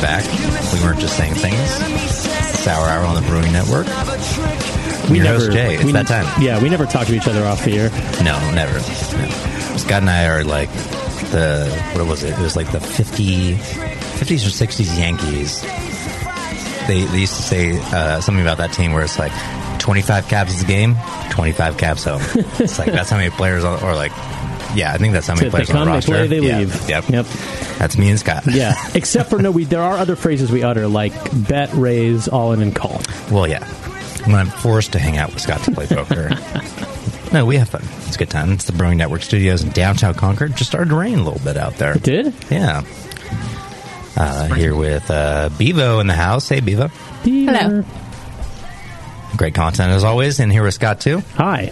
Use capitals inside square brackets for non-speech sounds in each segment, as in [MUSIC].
We're back. We weren't just saying things. Sour Hour on the Brewing Network. We Your never, host, Jay. It's we, that time. Yeah, we never talk to each other off the air. No, never. No. Scott and I are like the what was it? It was like the 50, 50s or sixties Yankees. They they used to say uh, something about that team where it's like twenty five caps is a game, twenty five caps home. [LAUGHS] it's like that's how many players on, or like yeah, I think that's how many If they players on come, the they roster. play, they Yeah. leave. Yep. Yep. That's me and Scott. Yeah. Except for no, we there are other phrases we utter like bet, raise, all in, and call. Well, yeah. When I'm forced to hang out with Scott to play poker. [LAUGHS] no, we have fun. It's a good time. It's the Brewing Network Studios in downtown Concord. Just started to rain a little bit out there. It did. Yeah. Uh, here with uh, Bevo in the house. Hey, Bevo. Hello. Great content as always. And here with Scott, too. Hi.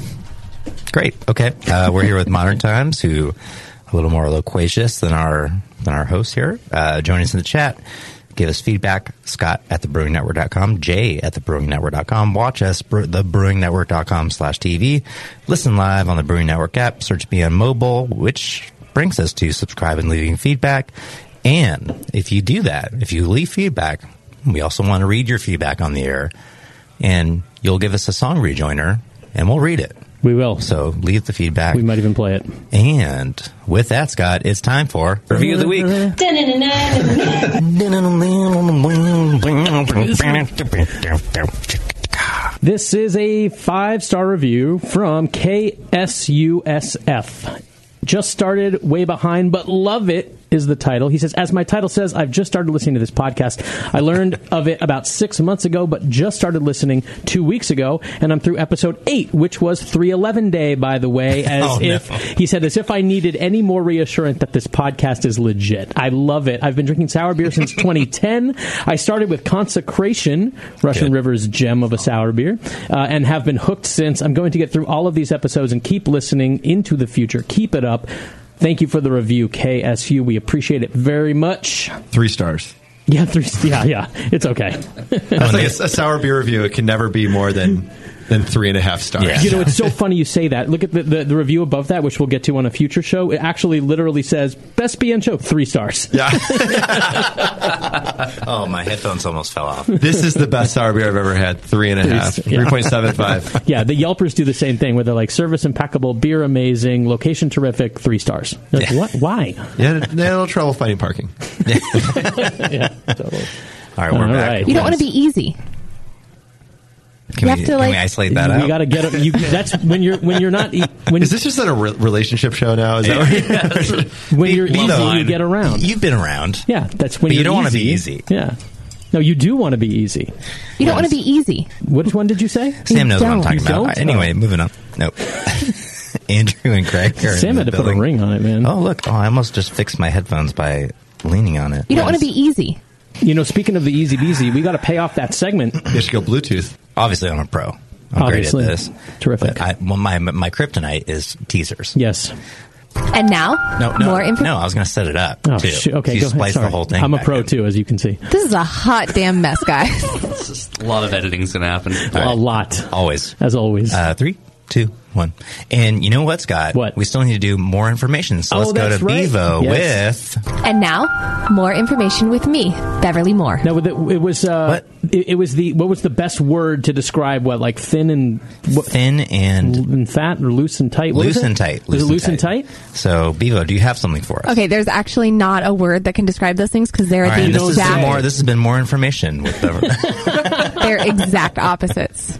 Great. Okay. [LAUGHS] Uh, we're here with Modern Times, who a little more loquacious than our than our host here. Uh, join us in the chat. Give us feedback. Scott at thebrewingnetwork.com. Jay at thebrewingnetwork.com. Watch us, bre- thebrewingnetwork.com slash TV. Listen live on the Brewing Network app. Search me on mobile, which brings us to subscribe and leaving feedback. And if you do that, if you leave feedback, we also want to read your feedback on the air. And you'll give us a song rejoiner, and we'll read it. We will. So leave the feedback. We might even play it. And with that, Scott, it's time for review of the week. This is a five star review from KSUSF. Just started way behind, but love it is the title. He says, as my title says, I've just started listening to this podcast. I learned of it about six months ago, but just started listening two weeks ago, and I'm through episode eight, which was 311 day, by the way, [LAUGHS] as Oh, no. if he said, as if I needed any more reassurance that this podcast is legit. I love it. I've been drinking sour beer since [LAUGHS] 2010. I started with Consecration, Russian Good. River's gem of a sour beer, uh, and have been hooked since. I'm going to get through all of these episodes and keep listening into the future. Keep it up. Thank you for the review, KSU. We appreciate it very much. Three stars. Yeah, three, yeah, yeah. It's okay. [LAUGHS] It's like a, a sour beer review. It can never be more than than three and a half stars. Yeah. You know, it's so funny you say that. Look at the, the, the review above that, which we'll get to on a future show. It actually literally says, best BN show, three stars. Yeah. [LAUGHS] Oh, my headphones almost fell off. this is the best sour beer I've ever had. Three and a half. Yeah. Three point seven five. Yeah, the Yelpers do the same thing where they're like, service impeccable, beer amazing, location terrific, three stars. Like, Yeah. what? Why? Yeah, they had a little trouble finding parking. [LAUGHS] yeah, totally. All right, we're All back. right. You don't want to be easy. Can, you we, have to, can like- we isolate that you out? got to get it. You, that's when you're when you're not when Is this just a re- relationship show now? Is that [LAUGHS] when you're [LAUGHS] easy, Bevo, you get around. You've been around. yeah, that's when But you you're don't wanna be easy. Yeah. No, you do want to be easy. You don't want to be easy. Which one did you say? Sam knows what I'm don't. talking You about. don't? Anyway, oh. moving on. Nope. [LAUGHS] Andrew and Craig are Sam in had the to put a ring on it, man. Oh, look. Oh, I almost just fixed my headphones by leaning on it. You don't want to be easy. You know, speaking of the easy beasy, we got to pay off that segment. you should go Bluetooth? Obviously, I'm a pro. I'm Obviously. great at this. Terrific. I, well, my, my kryptonite is teasers. Yes. And now, No, no, more info. no. I was going to set it up. Oh, too. shit. Okay, you go ahead. splice Sorry. the whole thing. I'm a pro in. too, as you can see. This is a hot damn mess, guys. [LAUGHS] Just a lot of editing's going to happen. A lot, Always. as always. Uh, three, two, one. And you know what, Scott? What? We still need to do more information. So Oh, let's go to right. Bevo Yes. with. and now, more information with me, Beverly Moore. no, it, it was uh, What? It, it was the what was the best word to describe what like thin and what, Thin and and fat or loose and tight? What loose and tight. Was it loose and tight? So, Bevo, do you have something for us? Okay, there's actually not a word that can describe those things because they're All right, the this, has been exact, more, this has been more information. With the, [LAUGHS] [LAUGHS] they're exact opposites.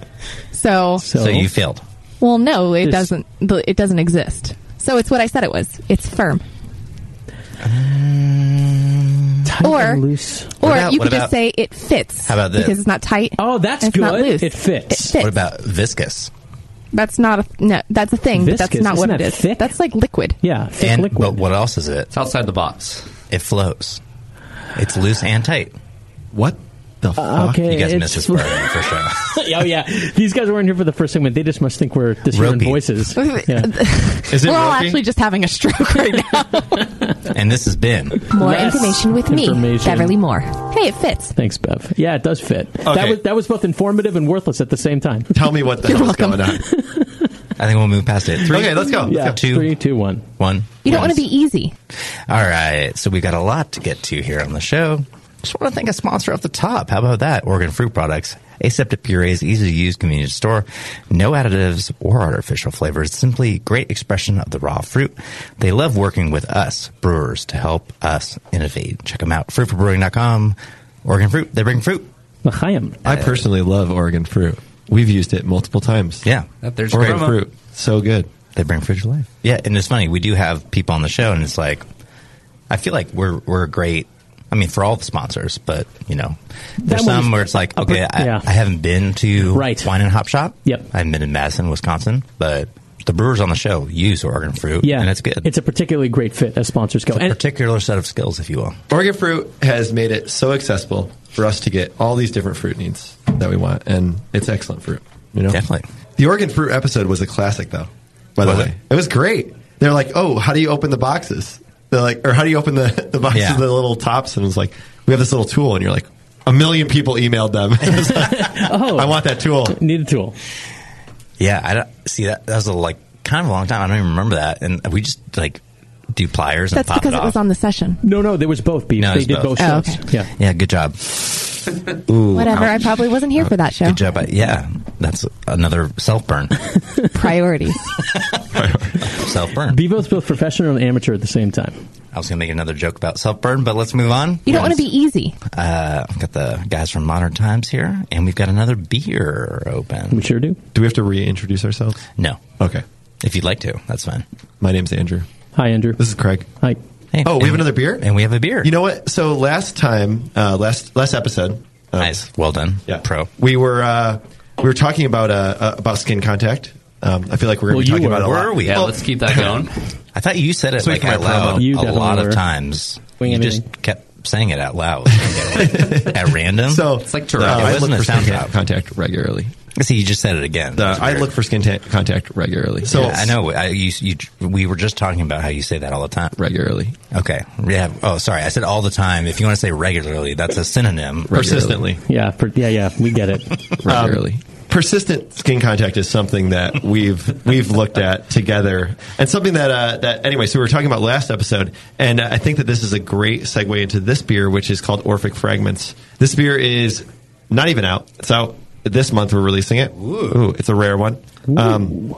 So, So, so you failed. Well, no, it This- doesn't. It doesn't exist. So it's what I said it was. It's firm. Um, tight Or- and loose. Or about- you what could about- just say it fits. How about this? Because it's not tight. Oh, that's and it's not good. loose. It fits. It fits. What about viscous? That's not a no. That's a thing. but Viscous, that's not what isn't it that is. thick? That's like liquid. Yeah, thick and liquid. but what else is it? It's outside the box. It flows. It's loose and tight. What the uh, fuck? okay, You guys it's- missed this part for sure. [LAUGHS] oh yeah, these guys weren't here for the first segment. They just must think we're dishearing voices. [LAUGHS] Yeah. [LAUGHS] Is it We're all actually just having a stroke right now. And this has been More Less information with me. Beverly Moore. Hey, it fits. Thanks, Bev. Yeah, it does fit. That Okay. was that was both informative and worthless at the same time. Tell me what the hell is going on. I think we'll move past it. Three, Okay, let's go. Let's Yeah, go. Two. one. one. You don't want to be easy. All right, so we got a lot to get to here on the show. Just want to thank a sponsor off the top. How about that? Oregon Fruit Products. Aseptic purees, easy to use, convenient to store, no additives or artificial flavors. Simply great expression of the raw fruit. They love working with us brewers to help us innovate. Check them out. Fruitforbrewing.com. Oregon Fruit. They bring fruit. L'chaim. I personally love Oregon fruit. We've used it multiple times. Yeah. That- there's Oregon promo. fruit. So good. They bring fruit to life. Yeah, and it's funny. We do have people on the show, and it's like, I feel like we're we're great. I mean, for all the sponsors, but you know, there's That some where it's like, okay, I, Yeah. I haven't been to Right. Wine and Hop Shop. Yep. I haven't been in Madison, Wisconsin, but the brewers on the show use Oregon fruit. Yeah, and it's good. It's a particularly great fit as sponsors go. It's a And particular set of skills, if you will. Oregon fruit has made it so accessible for us to get all these different fruit needs that we want, and it's excellent fruit. You know, Definitely. The Oregon fruit episode was a classic, though. By the way, it? it? was great. They're like, "Oh, how do you open the boxes?" They're like, "Or how do you open the the boxes, Yeah. the little tops?" And it's like, "We have this little tool," and you're like, a million people emailed them. [LAUGHS] Like, oh, I want that tool. need a tool. Yeah, I don't see that. That was a, like kind of a long time. I don't even remember that. And we just like do pliers and That's pop because it it was on the session. No, no, there was both beef. No, they did both. both Oh, okay. Yeah. yeah, good job. [LAUGHS] Whatever. I ouch. probably wasn't here for that show. Good job. I- Yeah, that's another self burn. [LAUGHS] Priorities. [LAUGHS] self burn. Be both both professional and amateur at the same time. I was going to make another joke about self burn, but let's move on. You don't want to be easy. Uh, I've got the guys from Modern Times here, and we've got another beer open. We sure do. Do we have to reintroduce ourselves? No, Okay. if you'd like to, that's fine. My name's Andrew. Hi, Andrew. This is Craig. Hi. Hey, Oh, we have another beer? and we have a beer. You know what? So last time, uh, last last episode, uh, nice, well done, yeah, pro. We were uh, we were talking about uh, uh, about skin contact. Um, I feel like we're going Well, to be you talking about it a lot. Were we? Yeah, Well, let's keep that going. [LAUGHS] I thought you said it So like for my out loud. You a lot were. of times. Wing you anything. just kept saying it out loud [LAUGHS] at random. So It's like uh, Tourette. I wasn't look for skin sound ta- contact regularly. see, you just said it again. Uh, That's I look for skin ta- contact regularly. So Yeah, I know. I, you, you, we were just talking about how you say that all the time. regularly, Okay. Yeah. Oh, sorry. I said all the time. If you want to say regularly, that's a synonym. persistently. Yeah, per, yeah, yeah. We get it. [LAUGHS] regularly. Persistent skin contact is something that we've we've looked at together, and something that uh, that anyway. So we were talking about last episode, and I think that this is a great segue into this beer, which is called Orphic Fragments. This beer is not even out; it's out this month. We're releasing it. Ooh, it's a rare one. Um,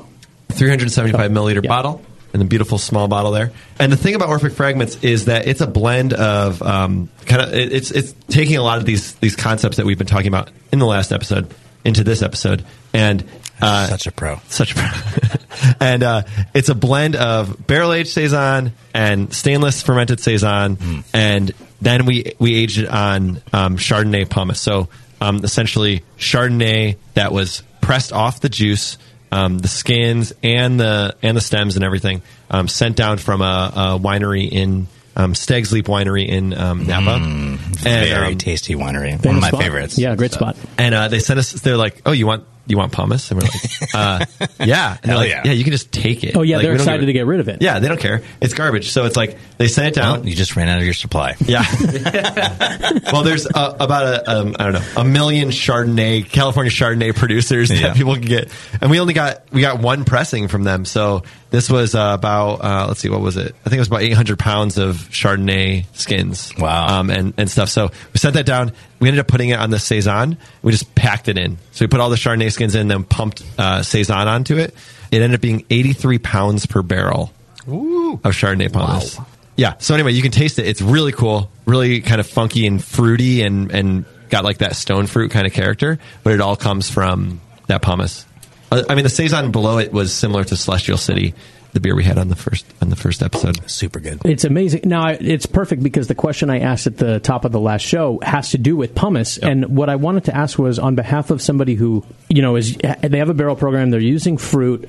375 milliliter Yeah. bottle and a beautiful small bottle there. And the thing about Orphic Fragments is that it's a blend of um, kind of it- it's it's taking a lot of these these concepts that we've been talking about in the last episode into this episode, and uh, Such a pro. such a pro. [LAUGHS] and uh, it's a blend of barrel aged saison and stainless fermented saison, and then we we aged it on um, Chardonnay pomace. So um, essentially, Chardonnay that was pressed off the juice, um, the skins and the and the stems and everything, um, sent down from a, a winery in. Um, Stag's Leap Winery in um, Napa, and Very um, tasty winery. One of my spot. favorites. Yeah, great spot. and uh, they sent us. They're like, "Oh, you want you want pomace?" And we're like, [LAUGHS] uh, "Yeah." And they're Hell like, yeah. yeah. you can just take it." Oh, yeah, Like, they're we don't excited give to get rid of it. Yeah, they don't care. It's garbage. So it's like they sent it down. Well, you just ran out of your supply. [LAUGHS] yeah. [LAUGHS] well, there's uh, about a um, I don't know a million Chardonnay California Chardonnay producers Yeah. that people can get, and we only got we got one pressing from them. So this was uh, about uh, let's see what was it? I think it was about 800 pounds of Chardonnay skins. Wow. Um, and and stuff. So we sent that down. We ended up putting it on the saison. We just packed it in. So we put all the Chardonnay skins in, then pumped uh, saison onto it. It ended up being 83 pounds per barrel of Chardonnay pomace. Yeah. So anyway, you can taste it. It's really cool, really kind of funky and fruity, and and got like that stone fruit kind of character. But it all comes from that pomace. Uh, I mean, the saison below it was similar to Celestial City, the beer we had on the first on the first episode. Super good. It's amazing. Now it's perfect because the question I asked at the top of the last show has to do with pomace, and what I wanted to ask was on behalf of somebody who you know is they have a barrel program, they're using fruit.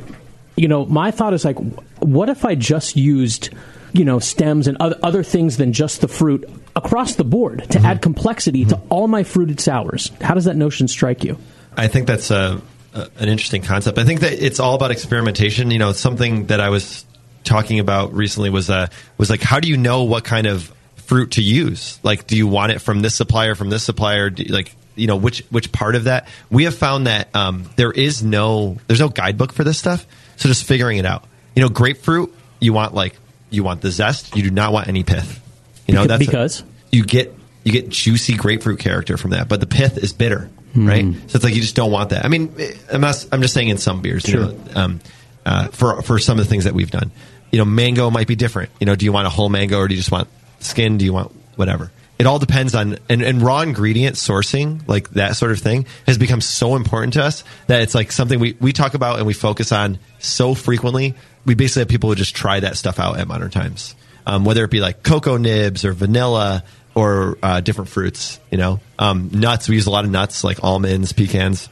You know, my thought is like, what if I just used you know stems and other, other things than just the fruit across the board to add complexity to all my fruited sours? How does that notion strike you? I think that's a, a, an interesting concept. I think that it's all about experimentation. You know, something that I was talking about recently was uh, was like, how do you know what kind of fruit to use? Like, do you want it from this supplier, from this supplier? Do like, you know, which which part of that? We have found that um, there is no there's no guidebook for this stuff. So just figuring it out. You know, grapefruit, you want like you want the zest. You do not want any pith. You know, that's because? you get you get juicy grapefruit character from that, but the pith is bitter, right? So it's like you just don't want that. I mean, eh, I'm not, I'm just saying in some beers, you know, um, uh, for for some of the things that we've done, you know, mango might be different. You know, do you want a whole mango or do you just want skin? Do you want whatever? It all depends on and, and raw ingredient sourcing, like that sort of thing, has become so important to us that it's like something we, we talk about and we focus on so frequently. We basically have people who just try that stuff out at modern times um, whether it be like cocoa nibs or vanilla or uh, different fruits. You know, um, nuts. We use a lot of nuts like almonds, pecans,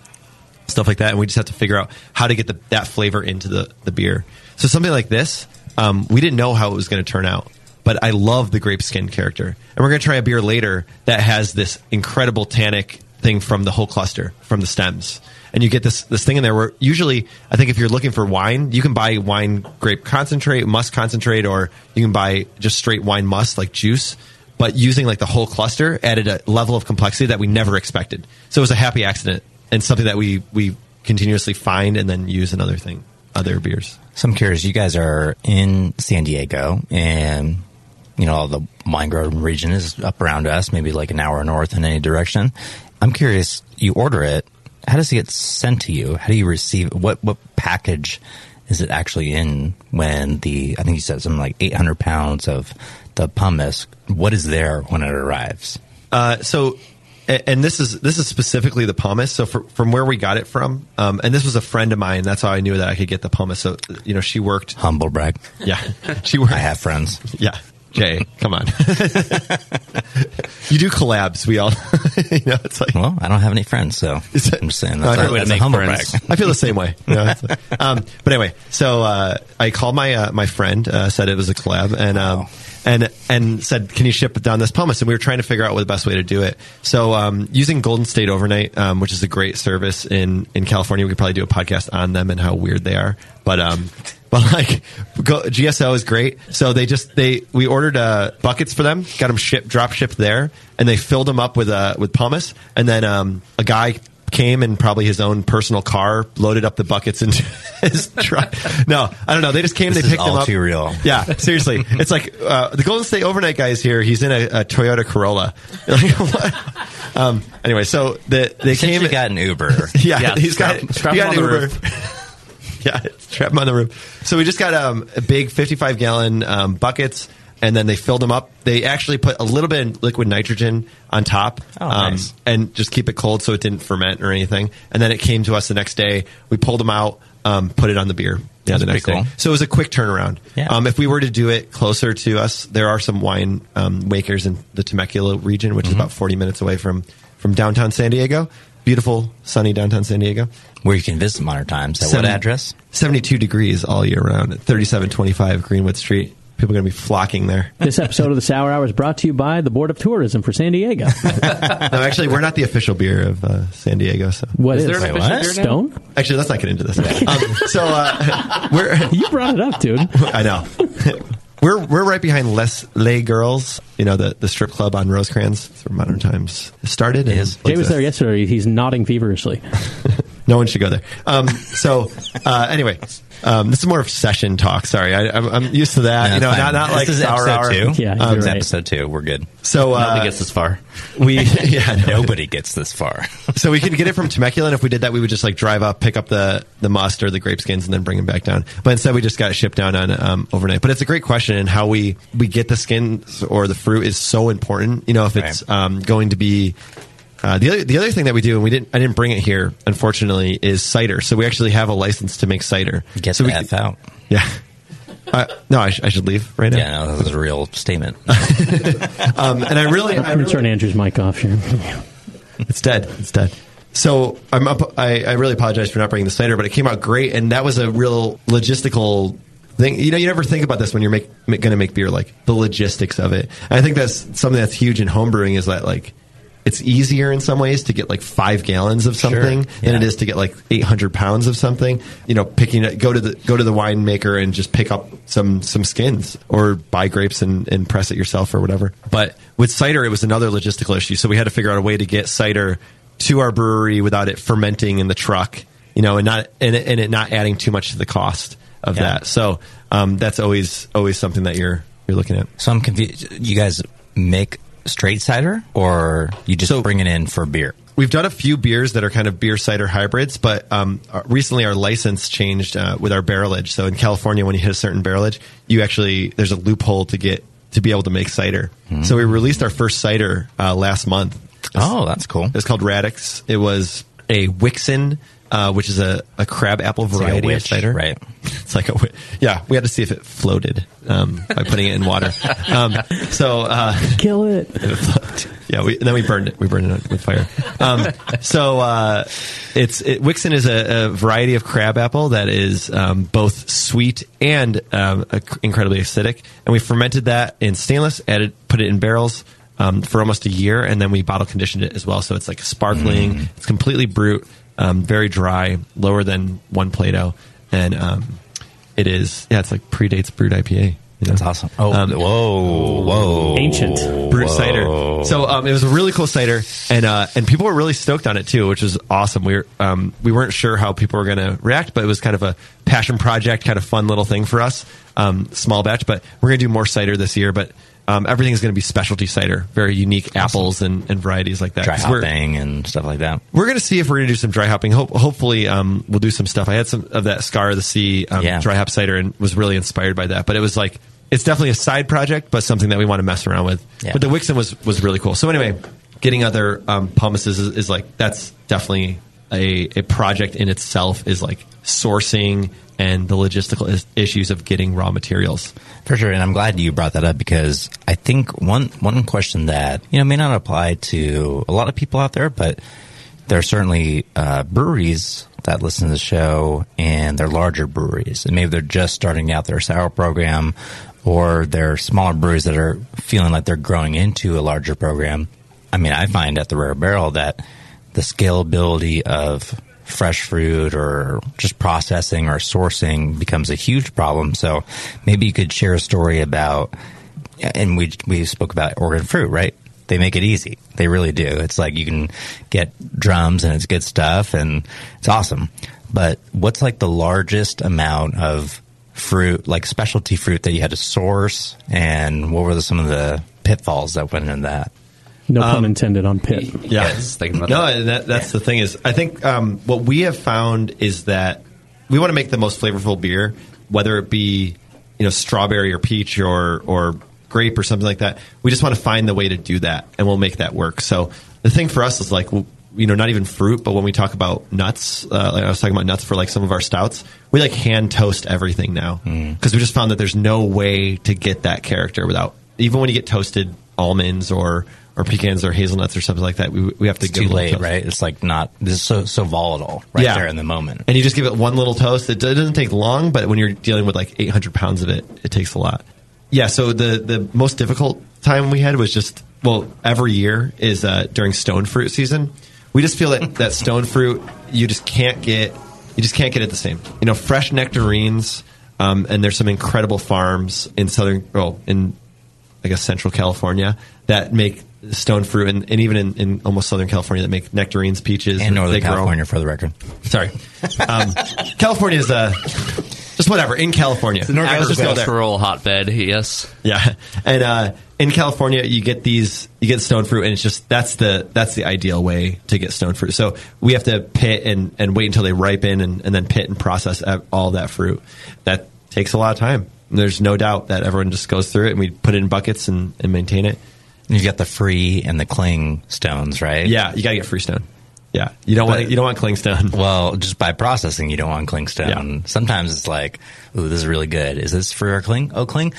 stuff like that, and we just have to figure out how to get the, that flavor into the the beer. So something like this, um, we didn't know how it was going to turn out. But I love the grape skin character, and we're going to try a beer later that has this incredible tannic thing from the whole cluster, from the stems, and you get this this thing in there. Where usually, I think if you're looking for wine, you can buy wine grape concentrate, must concentrate, or you can buy just straight wine must like juice. But using like the whole cluster added a level of complexity that we never expected. So it was a happy accident and something that we we continuously find and then use in other thing other beers. So I'm curious. You guys are in San Diego, and you know all the wine growing region is up around us, maybe like an hour north in any direction. I'm curious. You order it. How does it get sent to you? How do you receive? What what package is it actually in? When the I think you said something like 800 pounds of the pomace. What is there when it arrives? Uh, so, and this is this is specifically the pomace. So, for, from where we got it from, um, and this was a friend of mine. That's how I knew that I could get the pomace. So, you know, she worked. Humble brag. Yeah, [LAUGHS] she worked. I have friends. Yeah, Jay, come on. [LAUGHS] you do collabs. We all, [LAUGHS] you know, it's like. Well, I don't have any friends, so it- I'm just saying that's, heard a, way to that's a humble friends. brag. I feel the same way. You know, like- um, but anyway, so uh, I called my uh, my friend, uh, said it was a collab, and um, and and said, "Can you ship it down this pomace?" And we were trying to figure out what the best way to do it. So um, using Golden State Overnight, um, which is a great service in in California, we could probably do a podcast on them and how weird they are. But um, [LAUGHS] but like go, GSO is great. So they just they we ordered uh, buckets for them, got them shipped, drop shipped there, and they filled them up with uh, with pomace, and then um, a guy came in probably his own personal car, loaded up the buckets into [LAUGHS] his truck. No, I don't know. They just came. This they is picked them up. too real. Yeah, seriously. It's like uh, the Golden State overnight guy is here. He's in a, a Toyota Corolla. [LAUGHS] Like, what? um, anyway, so the, they came. Essentially got an Uber. [LAUGHS] yeah, Yeah, he's strap- got strap he him got on an the Uber. yeah, strap him on the roof. So we just got um, a big 55 gallon um, buckets, and then they filled them up. They actually put a little bit of liquid nitrogen on top, Oh, um, nice. and just keep it cold so it didn't ferment or anything. And then it came to us the next day. We pulled them out, um, put it on the beer. Yeah, the next pretty day. cool. So it was a quick turnaround. Yeah. Um, if we were to do it closer to us, there are some wine um, makers in the Temecula region, which is Mm-hmm. about 40 minutes away from from downtown San Diego. Beautiful, sunny downtown San Diego. Where you can visit Modern Times. At what address? 72 degrees all year round at 3725 Greenwood Street. People are going to be flocking there. This episode of the Sour Hour is brought to you by the Board of Tourism for San Diego. [LAUGHS] no, actually, we're not the official beer of uh, San Diego. So What Is is, there an Wait, official what? beer now? Stone? actually, let's not get into this. [LAUGHS] Um, so uh, [LAUGHS] we're You brought it up, dude. I know. We're we're right behind Les Les Girls, you know the, the strip club on Rosecrans. That's where Modern Times started. and Is. Jay was there yesterday. He's nodding feverishly. No one should go there. Um, so uh, anyway, um, this is more of session talk. Sorry, I, I'm, I'm used to that. No, you know, it's not fine. not This like is sour episode hour. two. Yeah, Um, right. episode two. We're good. So Nobody uh, gets this far. we [LAUGHS] yeah no. Nobody gets this far. so we could get it from Temecula, and if we did that, we would just like drive up, pick up the the must or the grape skins, and then bring them back down. But instead, we just got it shipped down on um, overnight. But it's a great question, and how we we get the skins or the fruit is so important. You know, if it's Right. um, going to be. Uh, the other the other thing that we do, and we didn't I didn't bring it here, unfortunately, is cider. So we actually have a license to make cider. Get so the we, F out. Yeah. [LAUGHS] Uh, no, I, sh- I should leave right now. Yeah, no, that was a real statement. [LAUGHS] Um, and I really, I I'm going to really turn Andrew's mic off here. It's dead. It's dead. So I'm up. I, I really apologize for not bringing the cider, but it came out great, and that was a real logistical thing. You know, you never think about this when you're make, make, going to make beer, like the logistics of it. And I think that's something that's huge in homebrewing is that like it's easier in some ways to get like five gallons of something than it yeah. is to get like 800 pounds of something. You know, picking it, go to the go to the winemaker and just pick up some some skins or buy grapes and, and press it yourself or whatever. But with cider, it was another logistical issue. So we had to figure out a way to get cider to our brewery without it fermenting in the truck. You know, and not and it, and it not adding too much to the cost of Yeah. that. So um, that's always always something that you're you're looking at. So I'm confused. You guys make straight cider, or you just So- bring it in for beer? We've done a few beers that are kind of beer cider hybrids, but um, uh, recently our license changed uh, with our barrelage. So in California, when you hit a certain barrelage, you actually there's a loophole to get to be able to make cider. So we released our first cider uh, last month. Oh, that's cool. It's called Radix. It was a Wickson, uh, which is a, a crab apple like a variety of witch, cider. right. It's like a yeah. We had to see if it floated um, by putting it in water. [LAUGHS] Um, so. Uh, Kill it. [LAUGHS] yeah, we, and then we burned it. We burned it with fire. Um, so uh, it's it, Wickson is a, a variety of crab apple that is um, both sweet and um, ac- incredibly acidic, and we fermented that in stainless. Added, put it in barrels um, for almost a year, and then we bottle conditioned it as well. So it's like sparkling. It's completely brut, um, very dry, lower than one Plato, and um, it is yeah, it's like predates brut IPA. you know? That's awesome. Oh, Um, whoa, whoa, Ancient. brut Whoa. cider. So um, it was a really cool cider, and uh, and people were really stoked on it too, which was awesome. We were um, we weren't sure how people were going to react, but it was kind of a passion project, kind of fun little thing for us. Um, small batch, but we're going to do more cider this year. But um, everything is going to be specialty cider, very unique apples and, and varieties like that. dry hopping and stuff like that. we're going to see if we're going to do some dry hopping. Hope, hopefully, um, we'll do some stuff. I had some of that Scar of the Sea um, Yeah. dry hop cider and was really inspired by that. But it was like it's definitely a side project, but something that we want to mess around with. Yeah. But the Wickson was was really cool. So anyway, getting other um, pomaces is, is like that's definitely a, a project in itself. Is like sourcing and the logistical is- issues of getting raw materials. For sure, and I'm glad you brought that up because I think one one question that you know may not apply to a lot of people out there, but there are certainly uh, breweries that listen to the show, and they're larger breweries, and maybe they're just starting out their sour program, or they're smaller breweries that are feeling like they're growing into a larger program. I mean, I find at the Rare Barrel that the scalability of fresh fruit or just processing or sourcing becomes a huge problem. So maybe you could share a story about, and we we spoke about Oregon fruit, right? They make it easy. They really do. It's like you can get drums and it's good stuff and it's awesome. But what's like the largest amount of fruit, like specialty fruit that you had to source, and what were the, some of the pitfalls that went into that? No pun intended on pit. Yeah, Yes, thinking about no, that. that, that's the thing is, I think um, what we have found is that we want to make the most flavorful beer, whether it be you know strawberry or peach or or grape or something like that. We just want to find the way to do that, and we'll make that work. So the thing for us is like. You know, not even fruit, but when we talk about nuts, uh, like I was talking about nuts for like some of our stouts, we like hand toast everything now because we just found that there's no way to get that character without even when you get toasted almonds or or pecans or hazelnuts or something like that. We we have to It's give too late, toast. right? It's like not. This is so so volatile right Yeah. there in the moment. And you just give it one little toast. It, it doesn't take long, but when you're dealing with like 800 pounds of it, it takes a lot. Yeah. So the the most difficult time we had was just well every year is uh, during stone fruit season. We just feel that [LAUGHS] that stone fruit you just can't get you just can't get it the same. You know, fresh nectarines. Um, and there's some incredible farms in southern, well, in I guess Central California that make stone fruit, and, and even in, in almost Southern California that make nectarines, peaches, And Northern they grow. California, for the record. Sorry, um, [LAUGHS] California is uh, just whatever in California. Let's just go there. Agricultural hotbed, yes. Yeah, and uh, in California, you get these, you get stone fruit, and it's just that's the that's the ideal way to get stone fruit. So we have to pit and, and wait until they ripen, and, and then pit and process uh, all that fruit. That takes a lot of time. There's no doubt that everyone just goes through it, and we put it in buckets and, and maintain it. You've got the free and the cling stones, right? Yeah, you got to get free stone. Yeah, you don't want you don't want clingstone. [LAUGHS] Well, just by processing, you don't want clingstone. Yeah. Sometimes it's like, ooh, this is really good. Is this for our cling? Oh, cling.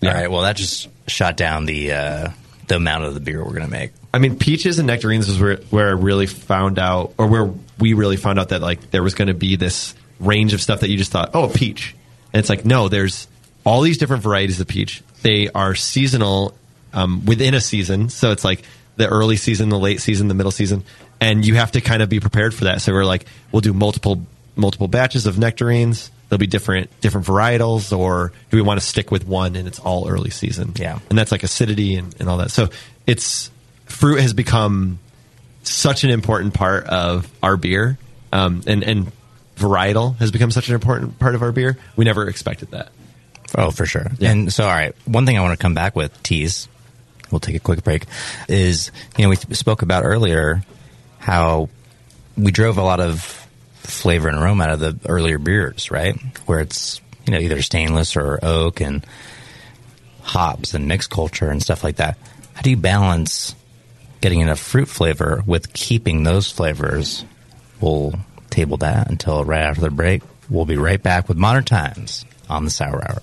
Yeah. All right. Well, that just shot down the uh, the amount of the beer we're gonna make. I mean, peaches and nectarines is where where I really found out, or where we really found out that like there was going to be this range of stuff that you just thought, oh, a peach, and it's like no, there's all these different varieties of peach. They are seasonal um, within a season, so it's like the early season, the late season, the middle season, and you have to kind of be prepared for that. So we're like, we'll do multiple multiple batches of nectarines. There'll be different different varietals, or do we want to stick with one and it's all early season? Yeah. and that's like acidity and, and all that. So it's fruit has become such an important part of our beer, um, and and varietal has become such an important part of our beer. We never expected that. Oh, for sure. And so, all right, one thing I want to come back with, teas. we'll take a quick break, is, you know, we spoke about earlier how we drove a lot of flavor and aroma out of the earlier beers, right? Where it's, you know, either stainless or oak and hops and mixed culture and stuff like that. How do you balance getting enough fruit flavor with keeping those flavors? We'll table that until right after the break. We'll be right back with Modern Times on the Sour Hour.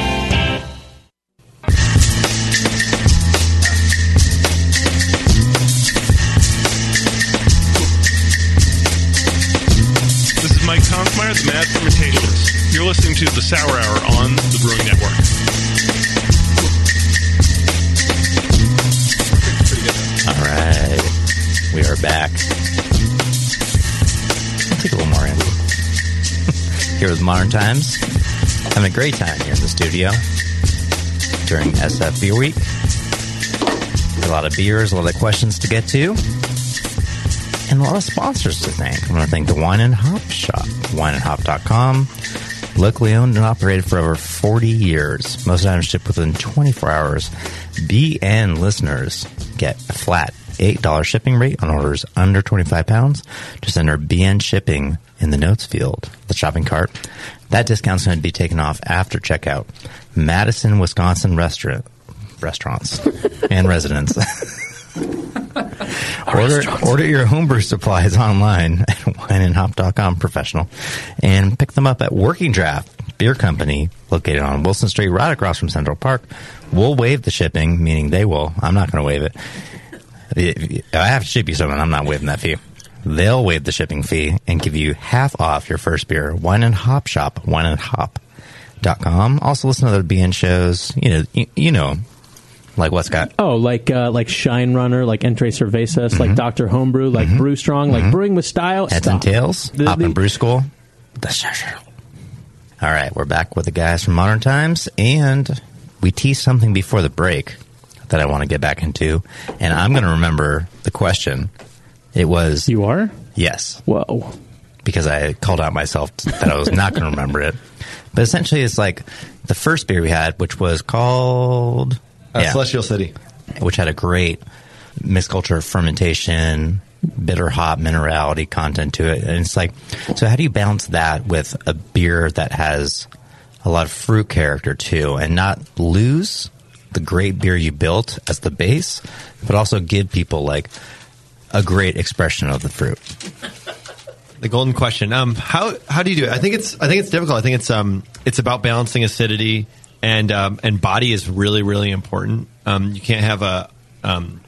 Sour Hour on the Brewing Network. All right, we are back. Take a little more in. [LAUGHS] here with Modern Times, having a great time here in the studio during SF Beer Week. A lot of beers, a lot of questions to get to, and a lot of sponsors to thank. I want to thank the Wine and Hop Shop, wineandhop.com. Locally owned and operated for over 40 years. Most items shipped within 24 hours. BN listeners get a flat $8 shipping rate on orders under 25 pounds. Just enter BN shipping in the notes field, the shopping cart. That discount's going to be taken off after checkout. Madison, Wisconsin restaurant, restaurants [LAUGHS] and residents. [LAUGHS] order, order your homebrew supplies online [LAUGHS] at wineandhop.com professional and pick them up at Working Draft Beer Company located on Wilson Street right across from Central Park. We'll waive the shipping, meaning they will. I'm not going to waive it. If I have to ship you something, I'm not waiving that fee. They'll waive the shipping fee and give you half off your first beer. Wine and Hop Shop, wineandhop.com. Also listen to other BN shows. You know, you, you know, like what, Scott? Oh, like uh, like Shine Runner, like Entre Cervezas, like mm-hmm. Doctor Homebrew, like mm-hmm. Brew Strong, like mm-hmm. Brewing with Style. Heads Stop. and Tails, The- Hop the- and Brew School. All right, we're back with the guys from Modern Times, and we teased something before the break that I want to get back into, and I'm going to remember the question. It was You are? yes, Whoa. because I called out myself that I was not going to remember it. But essentially, it's like the first beer we had, which was called yeah, Celestial City. which had a great mixed culture fermentation, bitter hop minerality content to it. And it's like, so how do you balance that with a beer that has a lot of fruit character too and not lose the great beer you built as the base, but also give people like a great expression of the fruit? The golden question. Um, how how do you do it? I think it's I think it's difficult. I think it's um it's about balancing acidity and um and body is really really important. Um, you can't have a um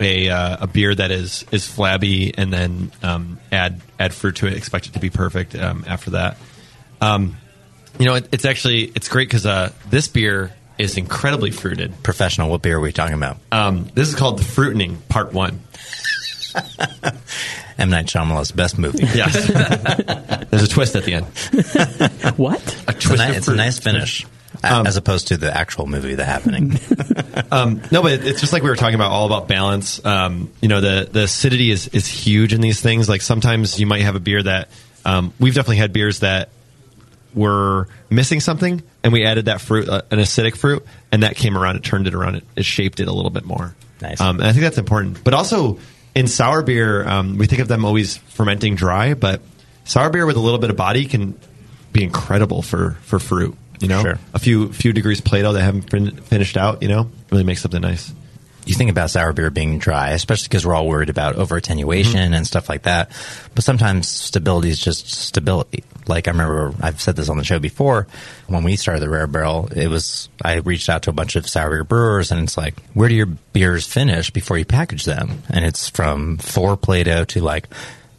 a uh, a beer that is is flabby and then um, add add fruit to it, expect it to be perfect um, after that. Um, you know, it, it's actually it's great because uh, this beer is incredibly fruited. Professional. What beer are we talking about? Um, this is called the Fruitening Part One. M Night Shyamalan's best movie. Yes, [LAUGHS] there's a twist at the end. [LAUGHS] What? A It's a, twist. ni- of it's a nice finish, a- Um, as opposed to the actual movie, The Happening. [LAUGHS] Um, no, but it's just like we were talking about, all about balance. Um, you know, the the acidity is is huge in these things. Like sometimes you might have a beer that um, we've definitely had beers that were missing something, and we added that fruit, uh, an acidic fruit, and that came around. It turned it around. It, it shaped it a little bit more. Nice. Um, and I think that's important. But also in sour beer, um, we think of them always fermenting dry, but sour beer with a little bit of body can be incredible for for fruit. You know, Sure. a few few degrees Plato that haven't been finished out. You know, really makes something nice. you think about sour beer being dry, especially because we're all worried about over attenuation mm-hmm. and stuff like that. But sometimes stability is just stability. Like I remember, I've said this on the show before. When we started the Rare Barrel, it was I reached out to a bunch of sour beer brewers, and it's like, where do your beers finish before you package them? And it's from four Plato to like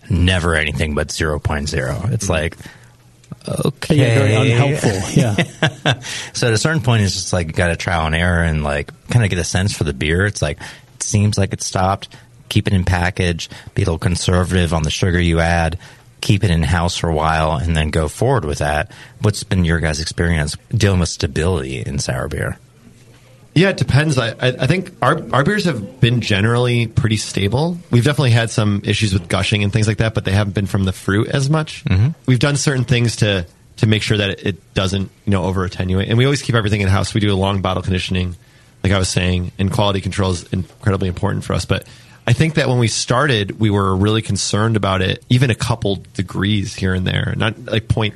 never anything but 0.0. It's mm-hmm. like. Okay. Yeah, very unhelpful. [LAUGHS] Yeah. [LAUGHS] So at a certain point, it's just like you got to trial and error and like kind of get a sense for the beer. It's like it seems like it's stopped. Keep it in package. Be a little conservative on the sugar you add. Keep it in house for a while, and then go forward with that. What's been your guys' experience dealing with stability in sour beer? Yeah, it depends. I, I, think our, our beers have been generally pretty stable. We've definitely had some issues with gushing and things like that, but they haven't been from the fruit as much. Mm-hmm. We've done certain things to to make sure that it, it doesn't you know over attenuate, and we always keep everything in house. We do a long bottle conditioning, like I was saying, and quality control is incredibly important for us. But I think that when we started, we were really concerned about it, even a couple degrees here and there, not like point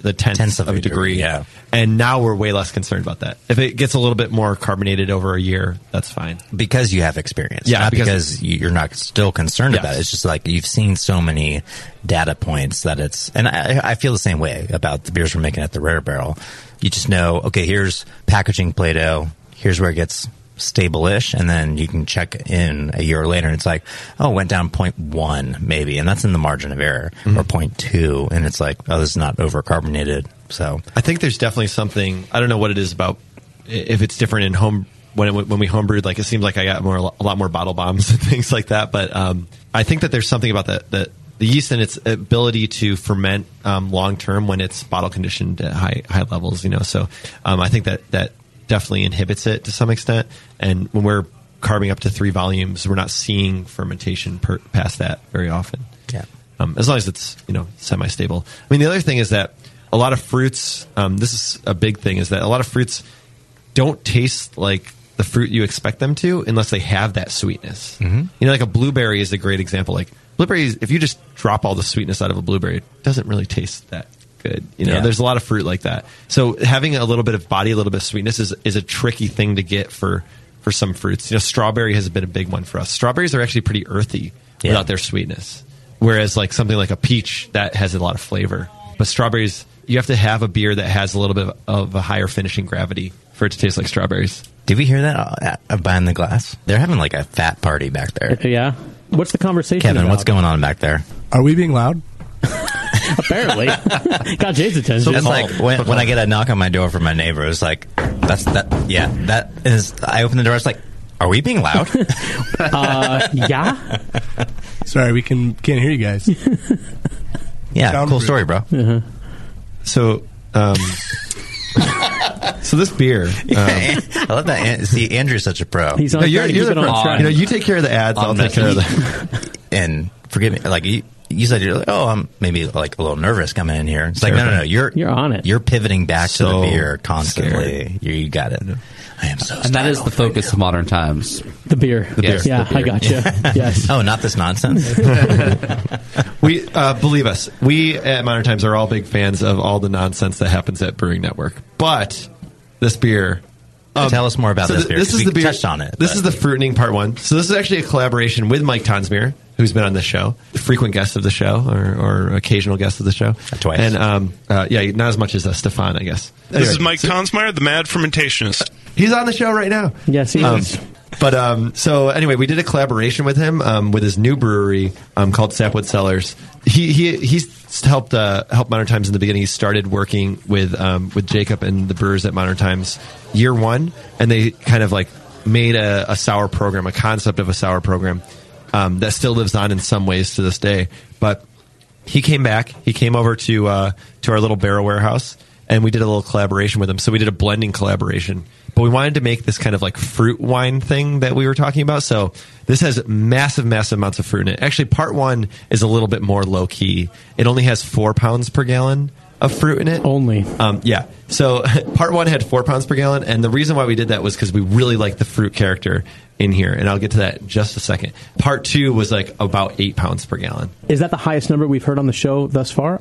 the tenth, Tenths of, a degree. yeah. And now we're way less concerned about that. If it gets a little bit more carbonated over a year, that's fine. Because you have experience, Yeah, not because- because, you- you're not still concerned Yes. about it. It's just like you've seen so many data points that it's, and I, I feel the same way about the beers we're making at the Rare Barrel. You just know, okay, here's packaging Plato. Here's where it gets stable-ish, and then you can check in a year later, and it's like, oh, it went down 0.1 maybe, and that's in the margin of error, Mm-hmm. or 0.2, and it's like, oh, this is not overcarbonated. So I think there's definitely something. I don't know what it is about. If it's different in home when it, when we homebrewed, like it seems like I got more a lot more bottle bombs [LAUGHS] and things like that. But um, I think that there's something about that that the yeast and its ability to ferment um, long term when it's bottle conditioned at high high levels. You know, so um, I think that that definitely inhibits it to some extent. And when we're carving up to three volumes, we're not seeing fermentation per, past that very often yeah. um, as long as it's you know semi-stable. I mean, the other thing is that a lot of fruits. Um, this is a big thing. Is that a lot of fruits don't taste like the fruit you expect them to unless they have that sweetness. Mm-hmm. You know, like a blueberry is a great example. Like blueberries, if you just drop all the sweetness out of a blueberry, it doesn't really taste that good. You know, Yeah. there's a lot of fruit like that. So having a little bit of body, a little bit of sweetness is is a tricky thing to get for for some fruits. You know, strawberry has been a big one for us. Strawberries are actually pretty earthy Yeah. without their sweetness. Whereas like something like a peach that has a lot of flavor. But strawberries, you have to have a beer that has a little bit of, of a higher finishing gravity for it to taste like strawberries. Did we hear that uh, uh, behind the glass? They're having like a fat party back there. Yeah. What's the conversation? Kevin, about? what's going on back there? Are we being loud? [LAUGHS] Apparently, [LAUGHS] got Jay's attention. It's like when, when I get a knock on my door from my neighbor. It's like that's that. Yeah, that is. I open the door. It's like, are we being loud? [LAUGHS] uh, yeah. Sorry, we can can't hear you guys. yeah, Sound cool proof. story, bro. So, um, so this beer, [LAUGHS] um, I love that. See, Andrew's such a pro, He's on no, you're, you're Keep the it on track. You know, you take care of the ads. I'll take care of the. and forgive me. Like you, you said, you're like, oh, I'm maybe like a little nervous coming in here. It's like, no, no, no. You're You're on it. You're pivoting back to the beer constantly. You, you got it. I am so. And that is the focus of modern times. the beer. the beer. Yeah, The beer. I got gotcha. You. [LAUGHS] yes. [LAUGHS] Oh, not this nonsense. [LAUGHS] We uh, believe us. We at Modern Times are all big fans of all the nonsense that happens at Brewing Network. But this beer. um, Tell us more about so this beer, This 'cause is we the beer. touched on it, This but- is the fruitening part one. So this is actually a collaboration with Mike Tonsmeire, who's been on the show, frequent guest of the show, or, or occasional guest of the show. Twice. And um, uh, yeah, not as much as uh, Stefan, I guess. This is Mike so Tonsmeire, the mad fermentationist. He's on the show right now. Yes, he Um, is. but um, so anyway, we did a collaboration with him um, with his new brewery um, called Sapwood Cellars. He he he's helped uh, help Modern Times in the beginning. He started working with um, with Jacob and the brewers at Modern Times year one, and they kind of like made a, a sour program, a concept of a sour program um, that still lives on in some ways to this day. But he came back. He came over to uh, to our little barrel warehouse, and we did a little collaboration with him. So we did a blending collaboration. But we wanted to make this kind of like fruit wine thing that we were talking about. So this has massive, massive amounts of fruit in it. Actually, part one is a little bit more low key. It only has four pounds per gallon of fruit in it. Only. Um, yeah. So [LAUGHS] part one had four pounds per gallon, and the reason why we did that was because we really liked the fruit character in here, and I'll get to that in just a second. Part two was like about eight pounds per gallon. Is that the highest number we've heard on the show thus far?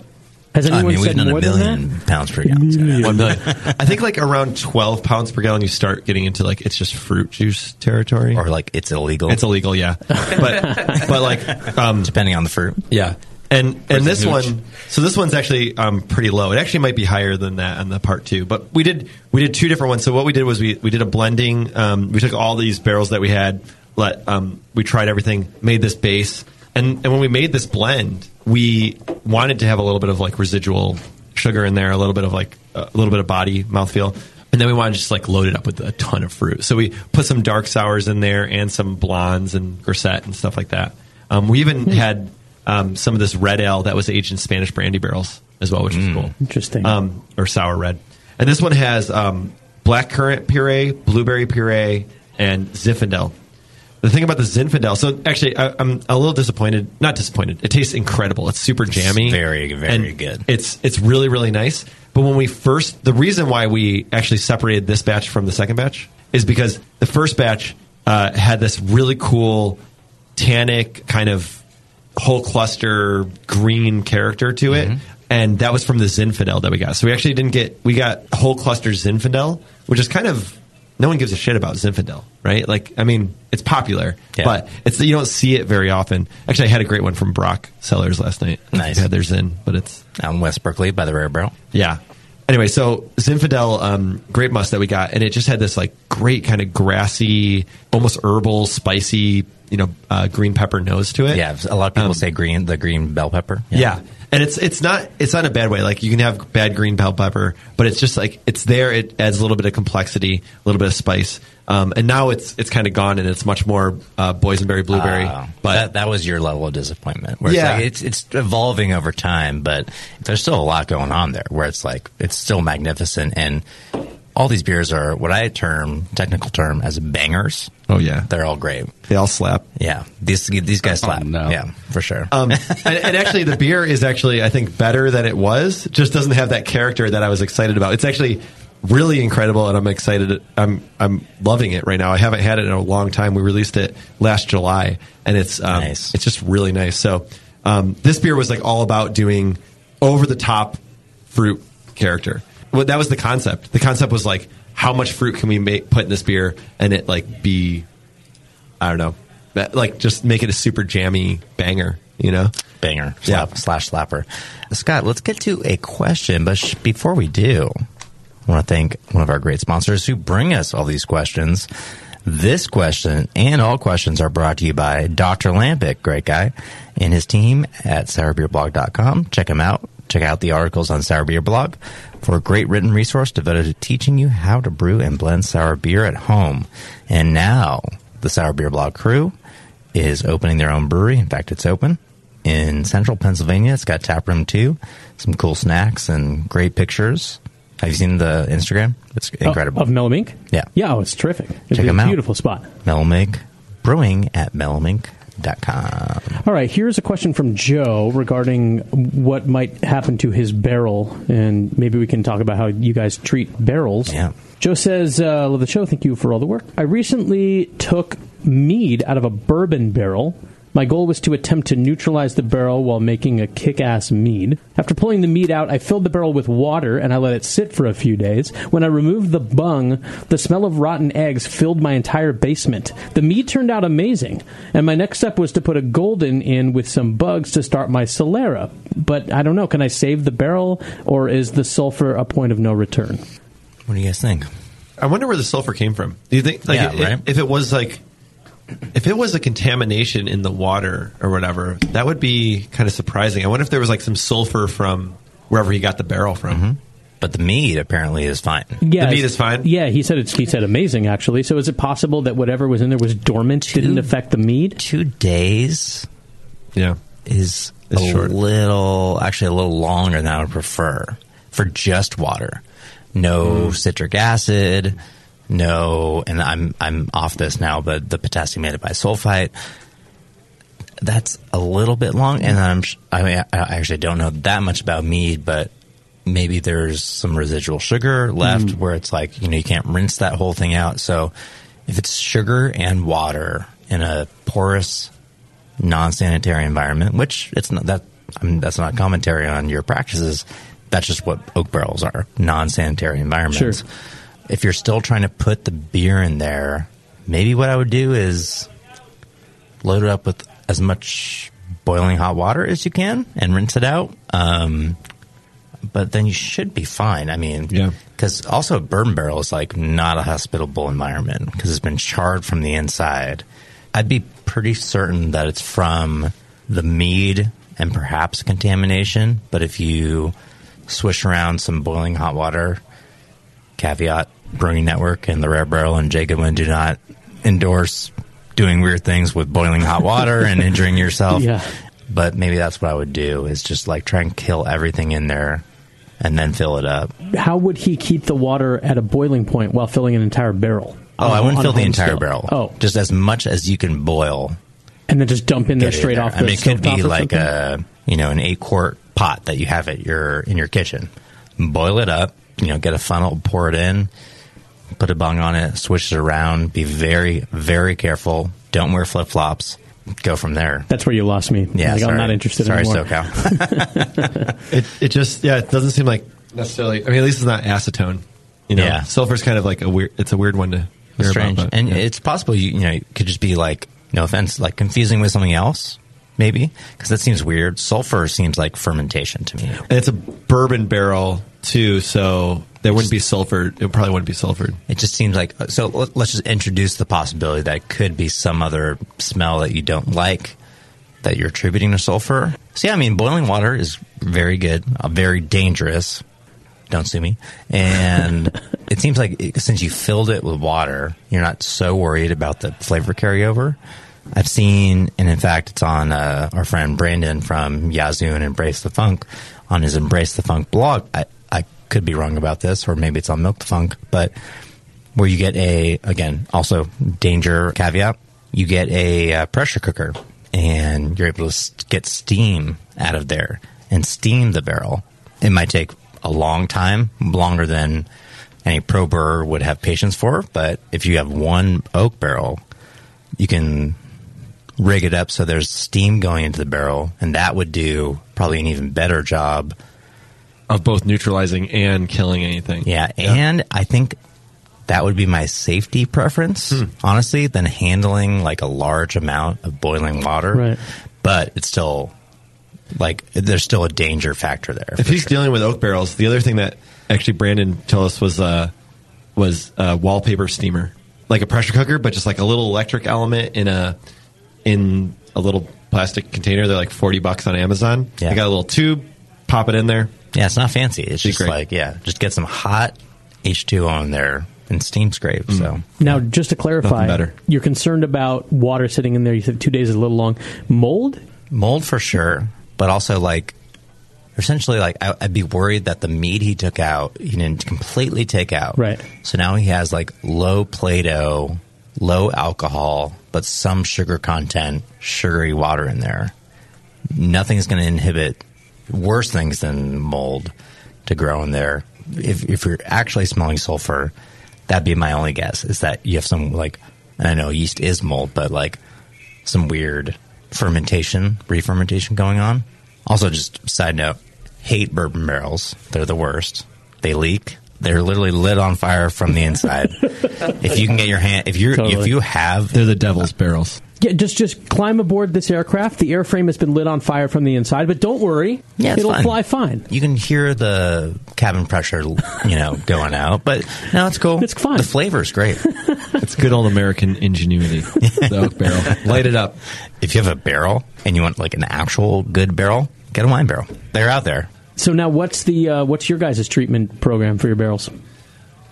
Has I anyone mean, we've said done a more than billion that? pounds per gallon. One million. I think like around twelve pounds per gallon, you start getting into like it's just fruit juice territory, or like it's illegal. It's illegal, yeah. But but like um, depending on the fruit, yeah. And and this one, so this one's actually um, pretty low. It actually might be higher than that on the part two. But we did we did two different ones. So what we did was we we did a blending. Um, we took all these barrels that we had, let um, we tried everything, made this base, and and when we made this blend, we wanted to have a little bit of like residual sugar in there, a little bit of like a little bit of body mouthfeel. And then we wanted to just like load it up with a ton of fruit. So we put some dark sours in there and some blondes and grisette and stuff like that. Um, we even had um, some of this red ale that was aged in Spanish brandy barrels as well, which was cool. Interesting. Um, or sour red. And this one has um, black currant puree, blueberry puree, and Zinfandel. The thing about the Zinfandel, so actually, I, I'm a little disappointed. Not disappointed. It tastes incredible. It's super jammy, very, very and good. It's it's really really nice. But when we first, the reason why we actually separated this batch from the second batch is because the first batch uh, had this really cool tannic kind of whole cluster green character to it. And that was from the Zinfandel that we got. So we actually didn't get, we got whole cluster Zinfandel, which is kind of, no one gives a shit about Zinfandel, right? Like, I mean, it's popular, Yeah. but it's you don't see it very often. Actually, I had a great one from Broc Cellars last night. Nice. Had their Zin, but it's out in West Berkeley by the Rare Barrel. yeah. Anyway, so Zinfandel um, grape must that we got, and it just had this like great kind of grassy, almost herbal, spicy, you know, uh, green pepper nose to it. Yeah, a lot of people say green, the green bell pepper. Yeah. And it's it's not it's not a bad way. Like you can have bad green bell pepper, but it's just like it's there. It adds a little bit of complexity, a little bit of spice. Um, and now it's it's kind of gone, and it's much more uh, boysenberry blueberry. Ah, but that, that was your level of disappointment. Where Yeah. it's, like, it's it's evolving over time, but there's still a lot going on there. Where it's like it's still magnificent, and all these beers are what I term technical term as bangers. Oh yeah, they're all great. They all slap. Yeah, these these guys Oh, slap. no. Yeah, for sure. Um, and, and actually, the beer is actually, I think, better than it was. Just doesn't have that character that I was excited about. It's actually really incredible, and I'm excited. I'm I'm loving it right now. I haven't had it in a long time. We released it last July, and it's um, it's just really nice. So um, this beer was like all about doing over the top fruit character. Well, that was the concept. The concept was like, how much fruit can we make put in this beer, and it like be I don't know, that, like just make it a super jammy banger, you know? banger slap, slash slapper. Scott, let's get to a question, but sh- before we do, I want to thank one of our great sponsors who bring us all these questions. This question and all questions are brought to you by Dr. Lambic, great guy, and his team at sourbeerblog.com. Check him out. Check out the articles on Sour Beer Blog for a great written resource devoted to teaching you how to brew and blend sour beer at home. And now, the Sour Beer Blog crew is opening their own brewery. In fact, it's open in central Pennsylvania. It's got tap room too, some cool snacks and great pictures. Have you seen the Instagram? It's oh, incredible. Oh, of Mellow Yeah. Yeah, oh, it's terrific. It's Check a 'em out. beautiful spot. Mellowmink Brewing at mellowmink.com. All right, here's a question from Joe regarding what might happen to his barrel, and maybe we can talk about how you guys treat barrels. Yeah. Joe says, uh, "Love the show. Thank you for all the work. I recently took mead out of a bourbon barrel." My goal was to attempt to neutralize the barrel while making a kick ass mead. After pulling the mead out, I filled the barrel with water and I let it sit for a few days. When I removed the bung, the smell of rotten eggs filled my entire basement. The mead turned out amazing, and my next step was to put a golden in with some bugs to start my Solera. But I don't know, can I save the barrel or is the sulfur a point of no return? What do you guys think? I wonder where the sulfur came from. Do you think, like, Yeah, if, right. if it was like, if it was a contamination in the water or whatever, that would be kind of surprising. I wonder if there was like some sulfur from wherever he got the barrel from. Mm-hmm. But the mead apparently is fine. Yeah, The meat is fine? Yeah, he said it's. He said amazing actually. So is it possible that whatever was in there was dormant, didn't affect the mead? Two days Yeah. is It's a short. little, actually a little longer than I would prefer for just water. No Mm. citric acid, no, and I'm I'm off this now, but the potassium metabisulfite. That's a little bit long, and I'm I mean I actually don't know that much about mead, but maybe there's some residual sugar left Mm. where it's like you know you can't rinse that whole thing out. So if it's sugar and water in a porous non-sanitary environment, which it's not that I mean, that's not commentary on your practices. That's just what oak barrels are: non-sanitary environments. Sure. If you're still trying to put the beer in there, maybe what I would do is load it up with as much boiling hot water as you can and rinse it out. Um, but then you should be fine. I mean, Yeah. Because also a bourbon barrel is like not a hospitable environment because it's been charred from the inside. I'd be pretty certain that it's from the mead and perhaps contamination. But if you swish around some boiling hot water, caveat Brewing Network and the Rare Barrel and Jay Goodwin do not endorse doing weird things with boiling hot water and [LAUGHS] injuring yourself. Yeah. But maybe that's what I would do is just like try and kill everything in there and then fill it up. How would he keep the water at a boiling point while filling an entire barrel? Oh, I wouldn't fill the entire still? barrel. Oh, just as much as you can boil. and then just dump in there straight there. off. I mean, it could be like something? a you know an eight quart pot that you have at your in your kitchen. Boil it up. You know, get a funnel, pour it in, put a bung on it, switch it around. Be very very careful. Don't wear flip flops. Go from there. That's where you lost me. Yeah, like, sorry. I'm not interested Sorry, anymore. SoCal. [LAUGHS] [LAUGHS] It, it just, yeah, it doesn't seem like necessarily, I mean, at least it's not acetone. You know, Yeah. sulfur's kind of like a weird, it's a weird one to hear strange. about. but, and yeah. it's possible you you know it could just be like no offense, like confusing with something else. Maybe because that seems weird. Sulfur seems like fermentation to me. And it's a bourbon barrel too, so there wouldn't be sulfur. It probably wouldn't be sulfured. It just seems like so. let- Let's just introduce the possibility that it could be some other smell that you don't like that you're attributing to sulfur. So yeah, I mean, boiling water is very good, uh, very dangerous. Don't sue me. And [LAUGHS] it seems like it, since you filled it with water, you're not so worried about the flavor carryover. I've seen, and in fact, it's on uh, our friend Brandon from Yazoo and Embrace the Funk on his Embrace the Funk blog. I could be wrong about this, or maybe it's on Milk the Funk, but where you get a again also danger caveat you get a uh, pressure cooker and you're able to get steam out of there and steam the barrel. It might take a long time longer than any pro brewer would have patience for but if you have one oak barrel you can rig it up so there's steam going into the barrel and that would do probably an even better job Of both neutralizing and killing anything. yeah, and I think that would be my safety preference, Hmm. honestly, than handling like a large amount of boiling water. Right. But it's still like there's still a danger factor there. If he's sure. dealing with oak barrels, the other thing that actually Brandon told us was uh, was a wallpaper steamer, like a pressure cooker, but just like a little electric element in a in a little plastic container. They're like forty bucks on Amazon. Yeah. They got a little tube, pop it in there. yeah, it's not fancy. It's just Secret. like yeah, just get some hot H2O in there and steam scrape. Mm. So Now, just to clarify, you're concerned about water sitting in there. You said two days is a little long. Mold? mold for sure, but also like essentially like I, I'd be worried that the meat he took out he didn't completely take out. Right. So now he has like low Plato, low alcohol, but some sugar content, sugary water in there. Nothing's going to inhibit worse things than mold to grow in there. If if you're actually smelling sulfur, that'd be my only guess. Is that you have some like and I know yeast is mold, but like some weird fermentation, re-fermentation going on. Also, just side note, hate bourbon barrels. They're the worst. They leak. They're literally lit on fire from the inside. [LAUGHS] if you can get your hand, if you're, if you have, They're the devil's barrels. Yeah, just just climb aboard this aircraft. The airframe has been lit on fire from the inside, but don't worry. Yeah, it's it'll fine. fly fine. You can hear the cabin pressure, you know, [LAUGHS] going out, but no, it's cool. It's fine. The flavor's great. [LAUGHS] It's good old American ingenuity. the oak barrel. Light it up. if you have a barrel and you want like an actual good barrel, get a wine barrel. They're out there. So now, what's the uh, what's your guys' treatment program for your barrels?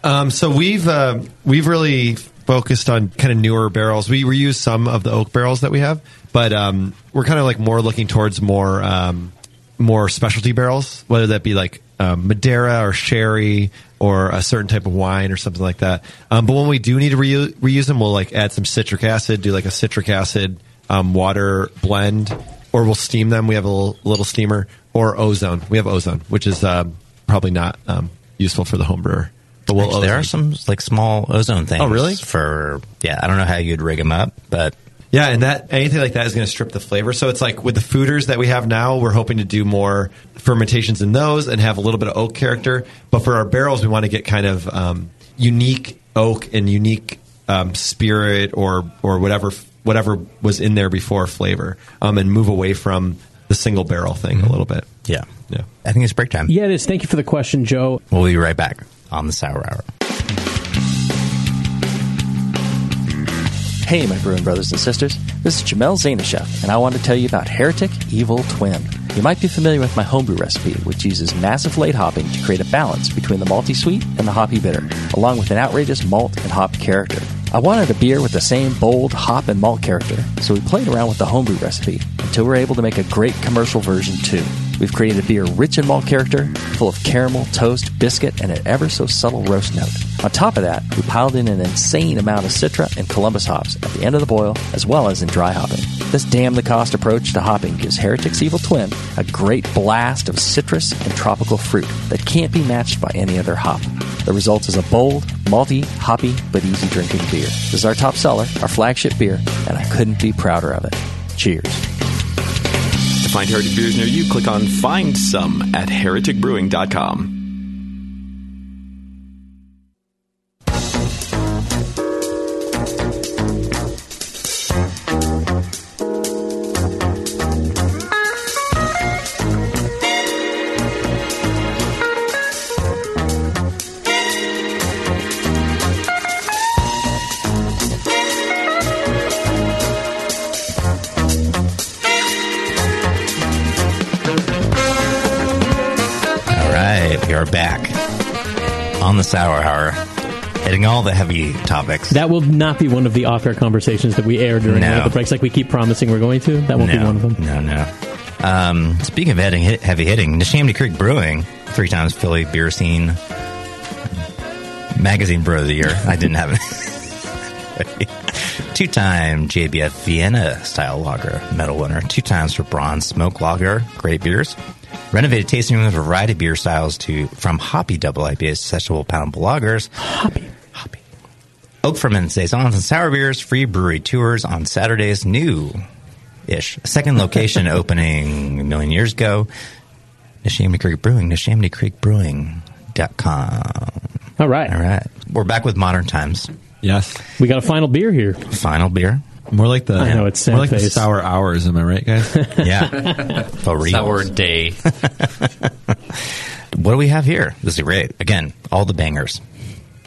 Um, so we've uh, we've really focused on kind of newer barrels. We reuse some of the oak barrels that we have, but um, we're kind of like more looking towards more um, more specialty barrels, whether that be like um, Madeira or sherry or a certain type of wine or something like that. Um, but when we do need to reu- reuse them, we'll like add some citric acid, do like a citric acid um, water blend, or we'll steam them. We have a little, little steamer or ozone. We have ozone, which is um, probably not um, useful for the home brewer. But we'll Actually, there are some like small ozone things. Oh, really? For yeah, I don't know how you'd rig them up, but Yeah, and that anything like that is going to strip the flavor. So it's like with the foeders that we have now, we're hoping to do more fermentations in those and have a little bit of oak character. But for our barrels, we want to get kind of um, unique oak and unique um, spirit or or whatever whatever was in there before flavor, um, and move away from the single barrel thing a little bit. yeah, Yeah. I think it's break time. Yeah, it is. Thank you for the question, Joe. We'll be right back on the Sour Hour. Hey, my brewing brothers and sisters. This is Jamil Zainasheff, and I want to tell you about Heretic Evil Twin. You might be familiar with my homebrew recipe, which uses massive late hopping to create a balance between the malty sweet and the hoppy bitter, along with an outrageous malt and hop character. I wanted a beer with the same bold hop and malt character, so we played around with the homebrew recipe until we were able to make a great commercial version too. We've created a beer rich in malt character, full of caramel, toast, biscuit, and an ever so subtle roast note. On top of that, we piled in an insane amount of Citra and Columbus hops at the end of the boil, as well as in dry hopping. This damn the cost approach to hopping gives Heretic's Evil Twin a great blast of citrus and tropical fruit that can't be matched by any other hop. The result is a bold, malty, hoppy, but easy drinking beer. This is our top seller, our flagship beer, and I couldn't be prouder of it. Cheers. Find Heretic beers near you, click on Find Some at hereticbrewing.com. Sour Hour, hitting all the heavy topics. That will not be one of the off-air conversations that we air during No. the breaks, like we keep promising we're going to. That won't be one of them. No, no. Um, speaking of heading, hit, heavy hitting, Neshaminy Creek Brewing, three times Philly beer scene magazine brewer of the year. I didn't have it. [LAUGHS] two time JBF Vienna style lager medal winner. Two times for bronze smoke lager. Great beers. Renovated tasting room with a variety of beer styles to from hoppy double IPAs to sessionable poundable lagers. Hoppy. Hoppy. Oak fermented saisons and sour beers. Free brewery tours on Saturdays. New ish. Second location [LAUGHS] opening a million years ago. Neshaminy Creek Brewing. Neshaminy Creek Brewing.com. All right. All right. We're back with modern times. Yes. We got a final beer here. Final beer. More like the I know, it's more like the face. sour hours. Am I right, guys? [LAUGHS] Yeah. For. Sour day. [LAUGHS] What do we have here? This is great. Again, all the bangers.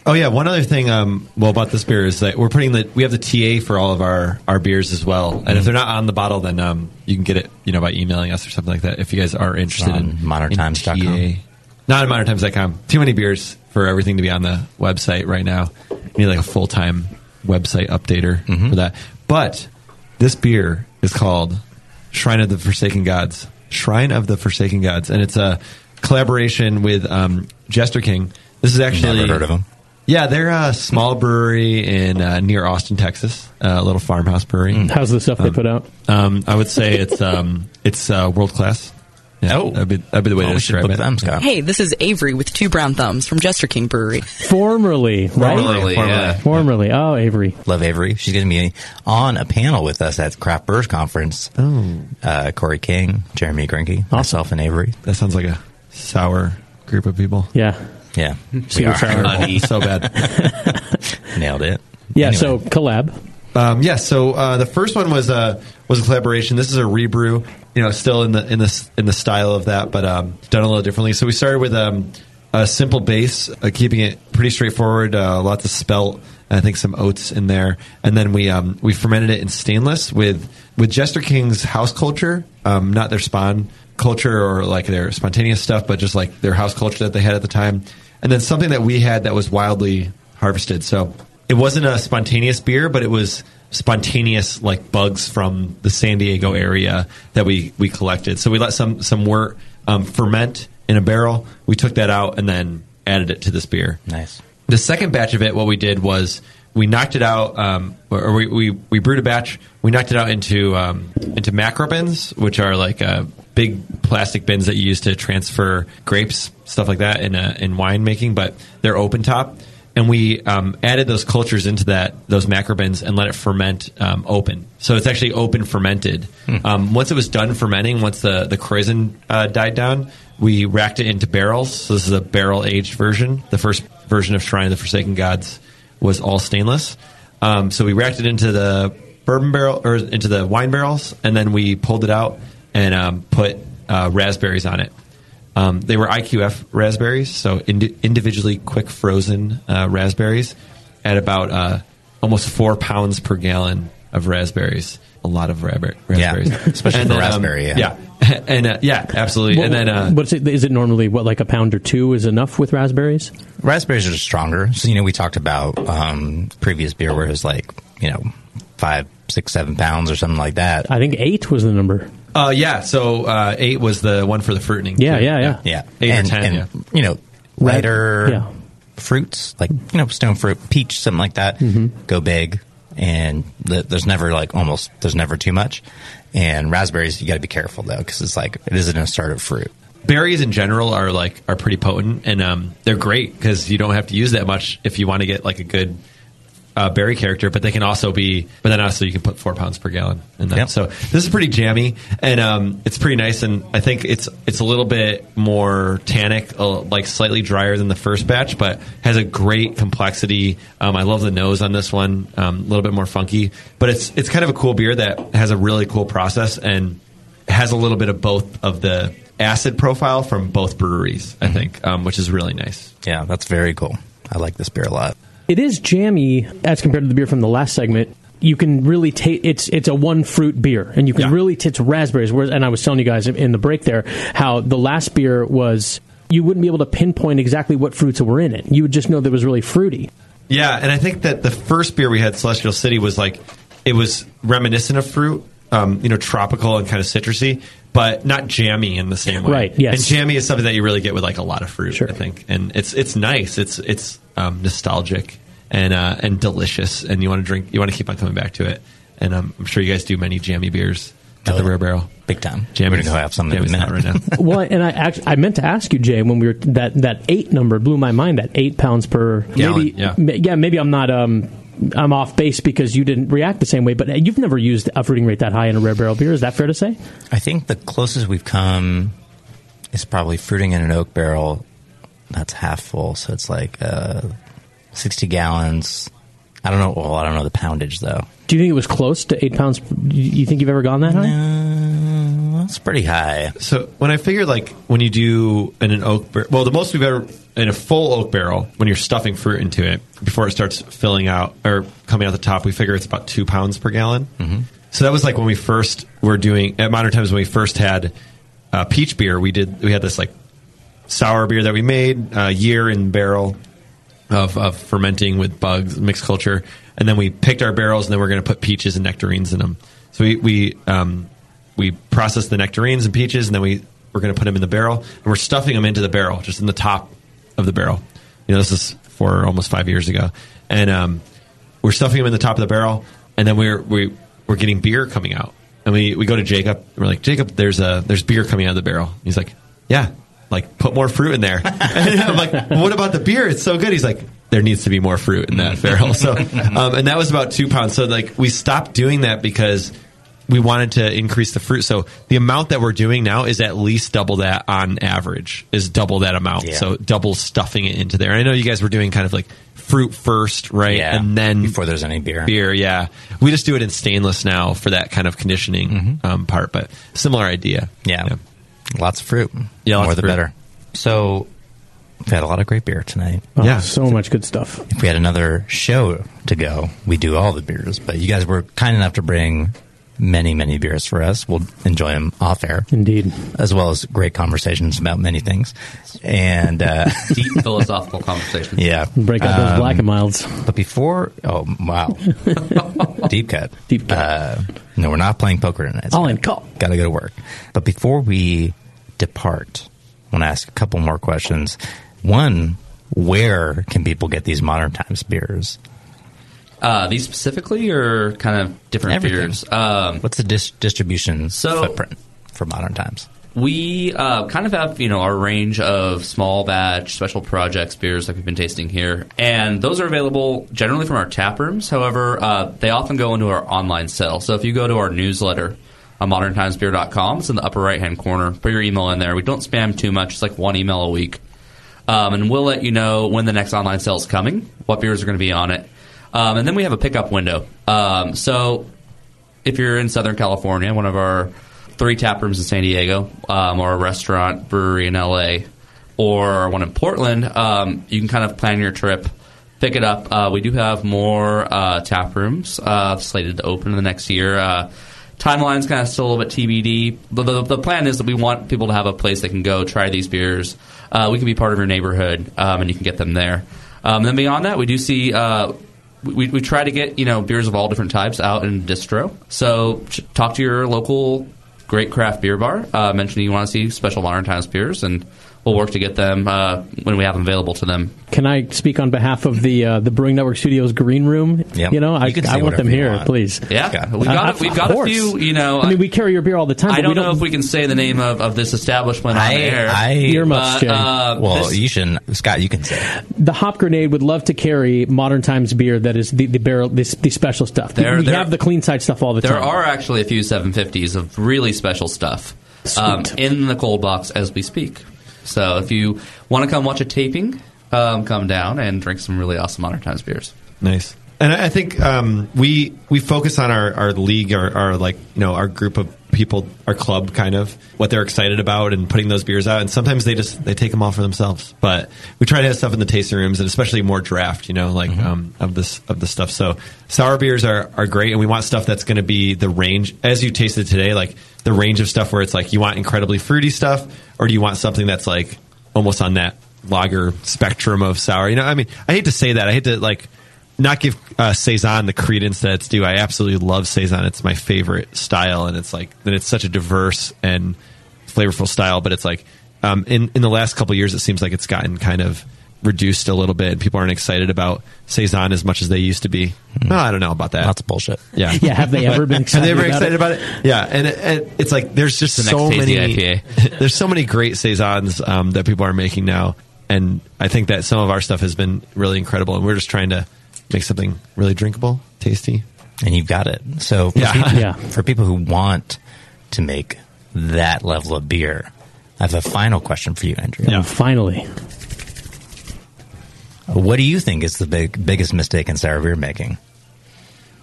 Oh yeah, one other thing. Um, well, about this beer is that we're putting the we have the TA for all of our our beers as well, and if they're not on the bottle, then um, you can get it you know by emailing us or something like that. If you guys are interested on in moderntimes.com. in TA. not on moderntimes.com. Too many beers for everything to be on the website right now. You need like a full time website updater for that. But this beer is called Shrine of the Forsaken Gods. Shrine of the Forsaken Gods, and it's a collaboration with um, Jester King. This is actually Never heard of them. yeah, they're a small brewery in uh, near Austin, Texas. Uh, a little farmhouse brewery. How's the stuff they put out? Um, I would say it's um, it's uh, world class. Yeah, Oh. that'd be, that'd be the way Oh, to we should describe it. them, Scott. Hey, this is Avery with two brown thumbs from Jester King Brewery. Formerly, right? Formerly, yeah. Formerly. Oh, Avery. Love Avery. She's going to be on a panel with us at Craft Brewers Conference. Oh, Uh, Corey King, Jeremy Grinke, myself, and Avery. that sounds like a sour group of people. Yeah. Yeah, we are. sour. Terrible. so bad. [LAUGHS] Nailed it. Yeah, Anyway. so collab. Um, yeah, so uh, the first one was uh, was a collaboration. This is a rebrew, you know, still in the in the in the style of that, but um, done a little differently. So we started with um, a simple base, uh, keeping it pretty straightforward. Uh, lots of spelt, I think some oats in there, and then we um, we fermented it in stainless with with Jester King's house culture, um, not their spon culture or like their spontaneous stuff, but just like their house culture that they had at the time, and then something that we had that was wildly harvested. So it wasn't a spontaneous beer, but it was spontaneous like bugs from the San Diego area that we we collected. So we let some some wort um, ferment in a barrel. We took that out and then added it to this beer. Nice. The second batch of it, what we did was we knocked it out, um, or we, we we brewed a batch. We knocked it out into um, into macro bins, which are like uh, big plastic bins that you use to transfer grapes, stuff like that, in uh, in wine making. But they're open top and we um, added those cultures into that those macro bins and let it ferment um, open. So it's actually open fermented. Um, once it was done fermenting, once the the krausen uh, died down, we racked it into barrels. So this is a barrel aged version. The first version of Shrine of the Forsaken Gods was all stainless. Um, so we racked it into the bourbon barrel or into the wine barrels, and then we pulled it out and um, put uh, raspberries on it. Um, they were IQF raspberries, so indi- individually quick frozen uh, raspberries at about uh, almost four pounds per gallon of raspberries. A lot of rabber- raspberries, Yeah, [LAUGHS] especially And for then, um, raspberry, yeah. yeah, [LAUGHS] and uh, yeah, absolutely. What- and then uh, what's it, is it normally what like a pound or two is enough with raspberries? Raspberries are stronger. So, you know, we talked about um, previous beer where it was like, you know, five, six, seven pounds or something like that. I think eight was the number. uh, yeah, so uh, eight was the one for the fruiting. Yeah, yeah, yeah. Yeah. Eight or and, 10, and, yeah. you know, lighter Yeah. fruits, like, you know, stone fruit, peach, something like that, Mm-hmm. go big. And th- there's never like almost, there's never too much. And raspberries, you got to be careful though, because it's like, it isn't a startup fruit. berries in general are like are pretty potent and um, they're great because you don't have to use that much if you want to get like a good uh, berry character but they can also be but then also you can put four pounds per gallon in that Yep. so this is pretty jammy and um, it's pretty nice and i think it's it's a little bit more tannic uh, like slightly drier than the first batch but has a great complexity um, i love the nose on this one um, a little bit more funky but it's it's kind of a cool beer that has a really cool process and has a little bit of both of the acid profile from both breweries, I think, um, which is really nice. Yeah, that's very cool. I like this beer a lot. It is jammy as compared to the beer from the last segment. You can really taste it's it's a one fruit beer, and you can Yeah. really taste raspberries. Whereas, and I was telling you guys in- the break there how the last beer was you wouldn't be able to pinpoint exactly what fruits were in it. You would just know that it was really fruity. Yeah, and I think that the first beer we had, Celestial City, was like it was reminiscent of fruit, um, you know, tropical and kind of citrusy, but not jammy in the same way. Right, yes. And jammy is something that you really get with like a lot of fruit, Sure. I think, and it's it's nice. It's it's um, nostalgic and uh, and delicious, and you want to drink, you want to keep on coming back to it. And um, I'm sure you guys do many jammy beers at the Oh, Rare Barrel. Big time. Jammy's, We're gonna go have some in a minute. right now. [LAUGHS] [LAUGHS] well, and I actually I meant to ask you, Jay, when we were that that eight number blew my mind. That eight pounds per Gallon, maybe yeah. ma- yeah maybe I'm not um I'm off base because you didn't react the same way. But you've never used a fruiting rate that high in a rare barrel beer. Is that fair to say? I think the closest we've come is probably fruiting in an oak barrel that's half full. So it's like uh, 60 gallons. I don't know. Well, I don't know the poundage though. Do you think it was close to eight pounds? You you think you've ever gone that high? Uh, That's pretty high. So when I figured like when you do in an oak barrel, well, the most we've ever in a full oak barrel when you're stuffing fruit into it before it starts filling out or coming out the top, we figure it's about two pounds per gallon. Mm-hmm. So that was like when we first were doing at Modern Times when we first had uh, peach beer. We did we had this like sour beer that we made a year in barrel of, of fermenting with bugs mixed culture, and then we picked our barrels, and then we're going to put peaches and nectarines in them. So we we um, we processed the nectarines and peaches, and then we we're going to put them in the barrel, and we're stuffing them into the barrel, just in the top of the barrel. You know, this is for almost five years ago, and um, we're stuffing them in the top of the barrel, and then we're we we're getting beer coming out, and we we go to Jacob, and we're like, Jacob, there's a there's beer coming out of the barrel. He's like, Yeah, like put more fruit in there. [LAUGHS] and I'm like, what about the beer? It's so good. He's like, there needs to be more fruit in that barrel. So, um, and that was about two pounds. So like we stopped doing that because we wanted to increase the fruit. So the amount that we're doing now is at least double that on average. Is double that amount. Yeah. So double stuffing it into there. I know you guys were doing kind of like fruit first, right? Yeah, and then before there's any beer. Beer, yeah. We just do it in stainless now for that kind of conditioning um, part, but similar idea. Yeah. Lots of fruit. Yeah, lots more of the fruit. better. So we had a lot of great beer tonight. Oh, Yeah. so much good stuff. If we had another show to go, we do all the beers. But you guys were kind enough to bring many, many beers for us. We'll enjoy them off air, indeed, as well as great conversations about many things and uh, [LAUGHS] deep philosophical conversations. Yeah, Break out those black and milds. But before, oh wow, [LAUGHS] deep cut, deep cut. Uh, no, we're not playing poker tonight. All in call. Got to go to work. But before we depart, I want to ask a couple more questions. One, where can people get these modern times beers? Uh, these specifically, or kind of different Everything. beers? Um, What's the dis- distribution So- footprint for modern times? We uh, kind of have, you know, our range of small batch special projects beers like we've been tasting here, and those are available generally from our tap rooms. However, uh, they often go into our online sale. So if you go to our newsletter on moderntimesbeer.com, it's in the upper right hand corner. Put your email in there. We don't spam too much; it's like one email a week, um, and we'll let you know when the next online sale is coming, what beers are going to be on it, um, and then we have a pickup window. Um, so if you're in Southern California, one of our three tap rooms in San Diego, um, or a restaurant brewery in LA, or one in Portland, um, you can kind of plan your trip, pick it up. Uh, we do have more uh, tap rooms uh, slated to open in the next year. Timeline's kind of still a little bit TBD. The, the, the plan is that we want people to have a place they can go try these beers. Uh, we can be part of your neighborhood, um, and you can get them there. Um, then beyond that, we do see. Uh, we, we try to get you know beers of all different types out in distro. So talk to your local great craft beer bar. Uh, mention you want to see special modern times beers, and we'll work to get them uh, when we have them available to them. Can I speak on behalf of the uh, the Brewing Network Studios green room? Yep. You know, I, You I want them here, want. please. Yeah, we've got Uh, we've got a few. You know, I mean, we carry your beer all the time. I but don't we know if we can say the name of, of this establishment on I, air. I Earmuffs, but, Jay. uh, well, this- you shouldn't, Scott. You can say. The Hop Grenade would love to carry Modern Times beer that is the, the barrel, this, the special stuff. There- we there- have the clean side stuff all the There time. There are actually a few 750s of really special stuff um, in the cold box as we speak. So if you want to come watch a taping, um, come down and drink some really awesome Modern Times beers. Nice. And I think um, we we focus on our, our league, our, our like you know our group of people, our club, kind of what they're excited about, and putting those beers out. And sometimes they just they take them all for themselves. But we try to have stuff in the tasting rooms, and especially more draft, you know, like um, of this of the stuff. So sour beers are are great, and we want stuff that's going to be the range as you tasted today, like the range of stuff where it's like you want incredibly fruity stuff, or do you want something that's like almost on that lager spectrum of sour? You know, I mean, I hate to say that. I hate to like not give uh, saison the credence that it's due. I absolutely love saison. It's my favorite style, and it's like that. It's such a diverse and flavorful style. But it's like um, in in the last couple of years, it seems like it's gotten kind of reduced a little bit. People aren't excited about saison as much as they used to be. No, I don't know about that. That's bullshit. Yeah, [LAUGHS] Yeah, have they ever been have they ever excited excited about about it? Yeah, and, it, and it's like there's just The so many. IPA. [LAUGHS] there's so many great saisons um, that people are making now, and I think that some of our stuff has been really incredible, and we're just trying to make something really drinkable, tasty. and you've got it. So, for Yeah. people, Yeah. for people who want to make that level of beer, I have a final question for you, Andrew. Yeah, finally. What do you think is the big biggest mistake in sour beer making?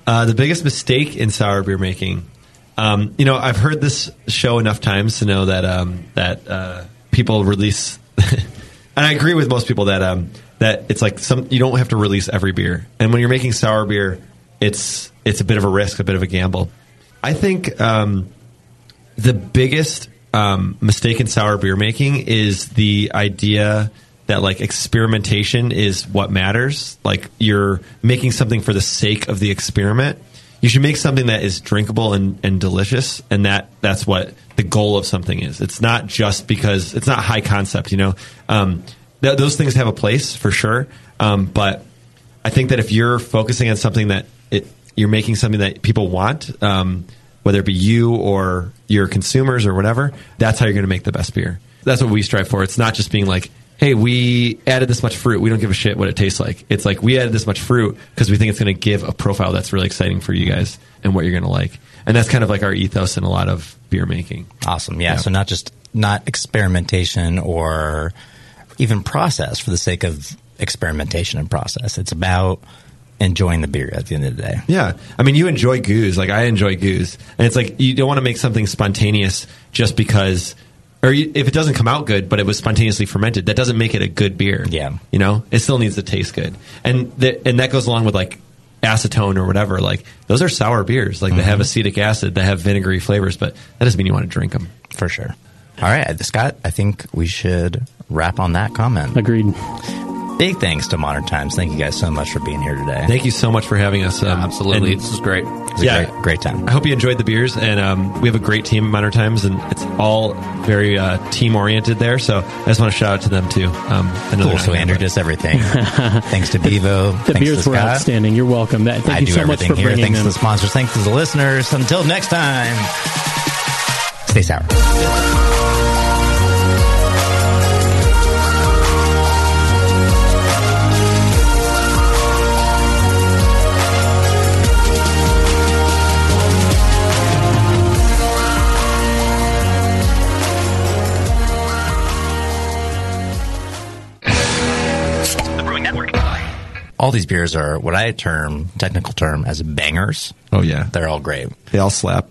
Uh, the biggest mistake in sour beer making. Um, you know, I've heard this show enough times to know that um, that uh, people release, [LAUGHS] and I agree with most people that um, that it's like some you don't have to release every beer, and when you're making sour beer, it's it's a bit of a risk, a bit of a gamble. I think um, the biggest um, mistake in sour beer making is the idea that like experimentation is what matters. Like you're making something for the sake of the experiment. You should make something that is drinkable and, and delicious, and that that's what the goal of something is. It's not just because it's not high concept. You know, um, th- those things have a place for sure, um, but I think that if you're focusing on something that it, you're making something that people want, um, whether it be you or your consumers or whatever, that's how you're going to make the best beer. That's what we strive for. It's not just being like, hey, we added this much fruit. We don't give a shit what it tastes like. It's like we added this much fruit because we think it's going to give a profile that's really exciting for you guys and what you're going to like. And that's kind of like our ethos in a lot of beer making. Awesome. Yeah. So not just not experimentation or even process for the sake of experimentation and process. It's about enjoying the beer at the end of the day. Yeah, I mean, you enjoy gueuze, like I enjoy gueuze, and it's like you don't want to make something spontaneous just because, or you, if it doesn't come out good, but it was spontaneously fermented, that doesn't make it a good beer. Yeah, you know, it still needs to taste good, and the, and that goes along with like acetone or whatever. Like those are sour beers, like they mm-hmm. have acetic acid, they have vinegary flavors, but that doesn't mean you want to drink them for sure. All right, Scott, I think we should wrap on that comment. Agreed. Big thanks to Modern Times. Thank you guys so much for being here today. Thank you so much for having us. Um, absolutely. This is great. It was a great, great time. I hope you enjoyed the beers, and um, we have a great team at Modern Times, and it's all very uh, team oriented there. So I just want to shout out to them too. Um, I know they're Cool. So Andrew but- does everything. [LAUGHS] thanks to Bevo. The thanks beers to were Scott. outstanding. You're welcome. That, thank I you do so much for here. bringing Thanks them. to the sponsors. Thanks to the listeners. Until next time, stay sour. All these beers are what I term, technical term, as bangers. Oh yeah, they're all great. They all slap.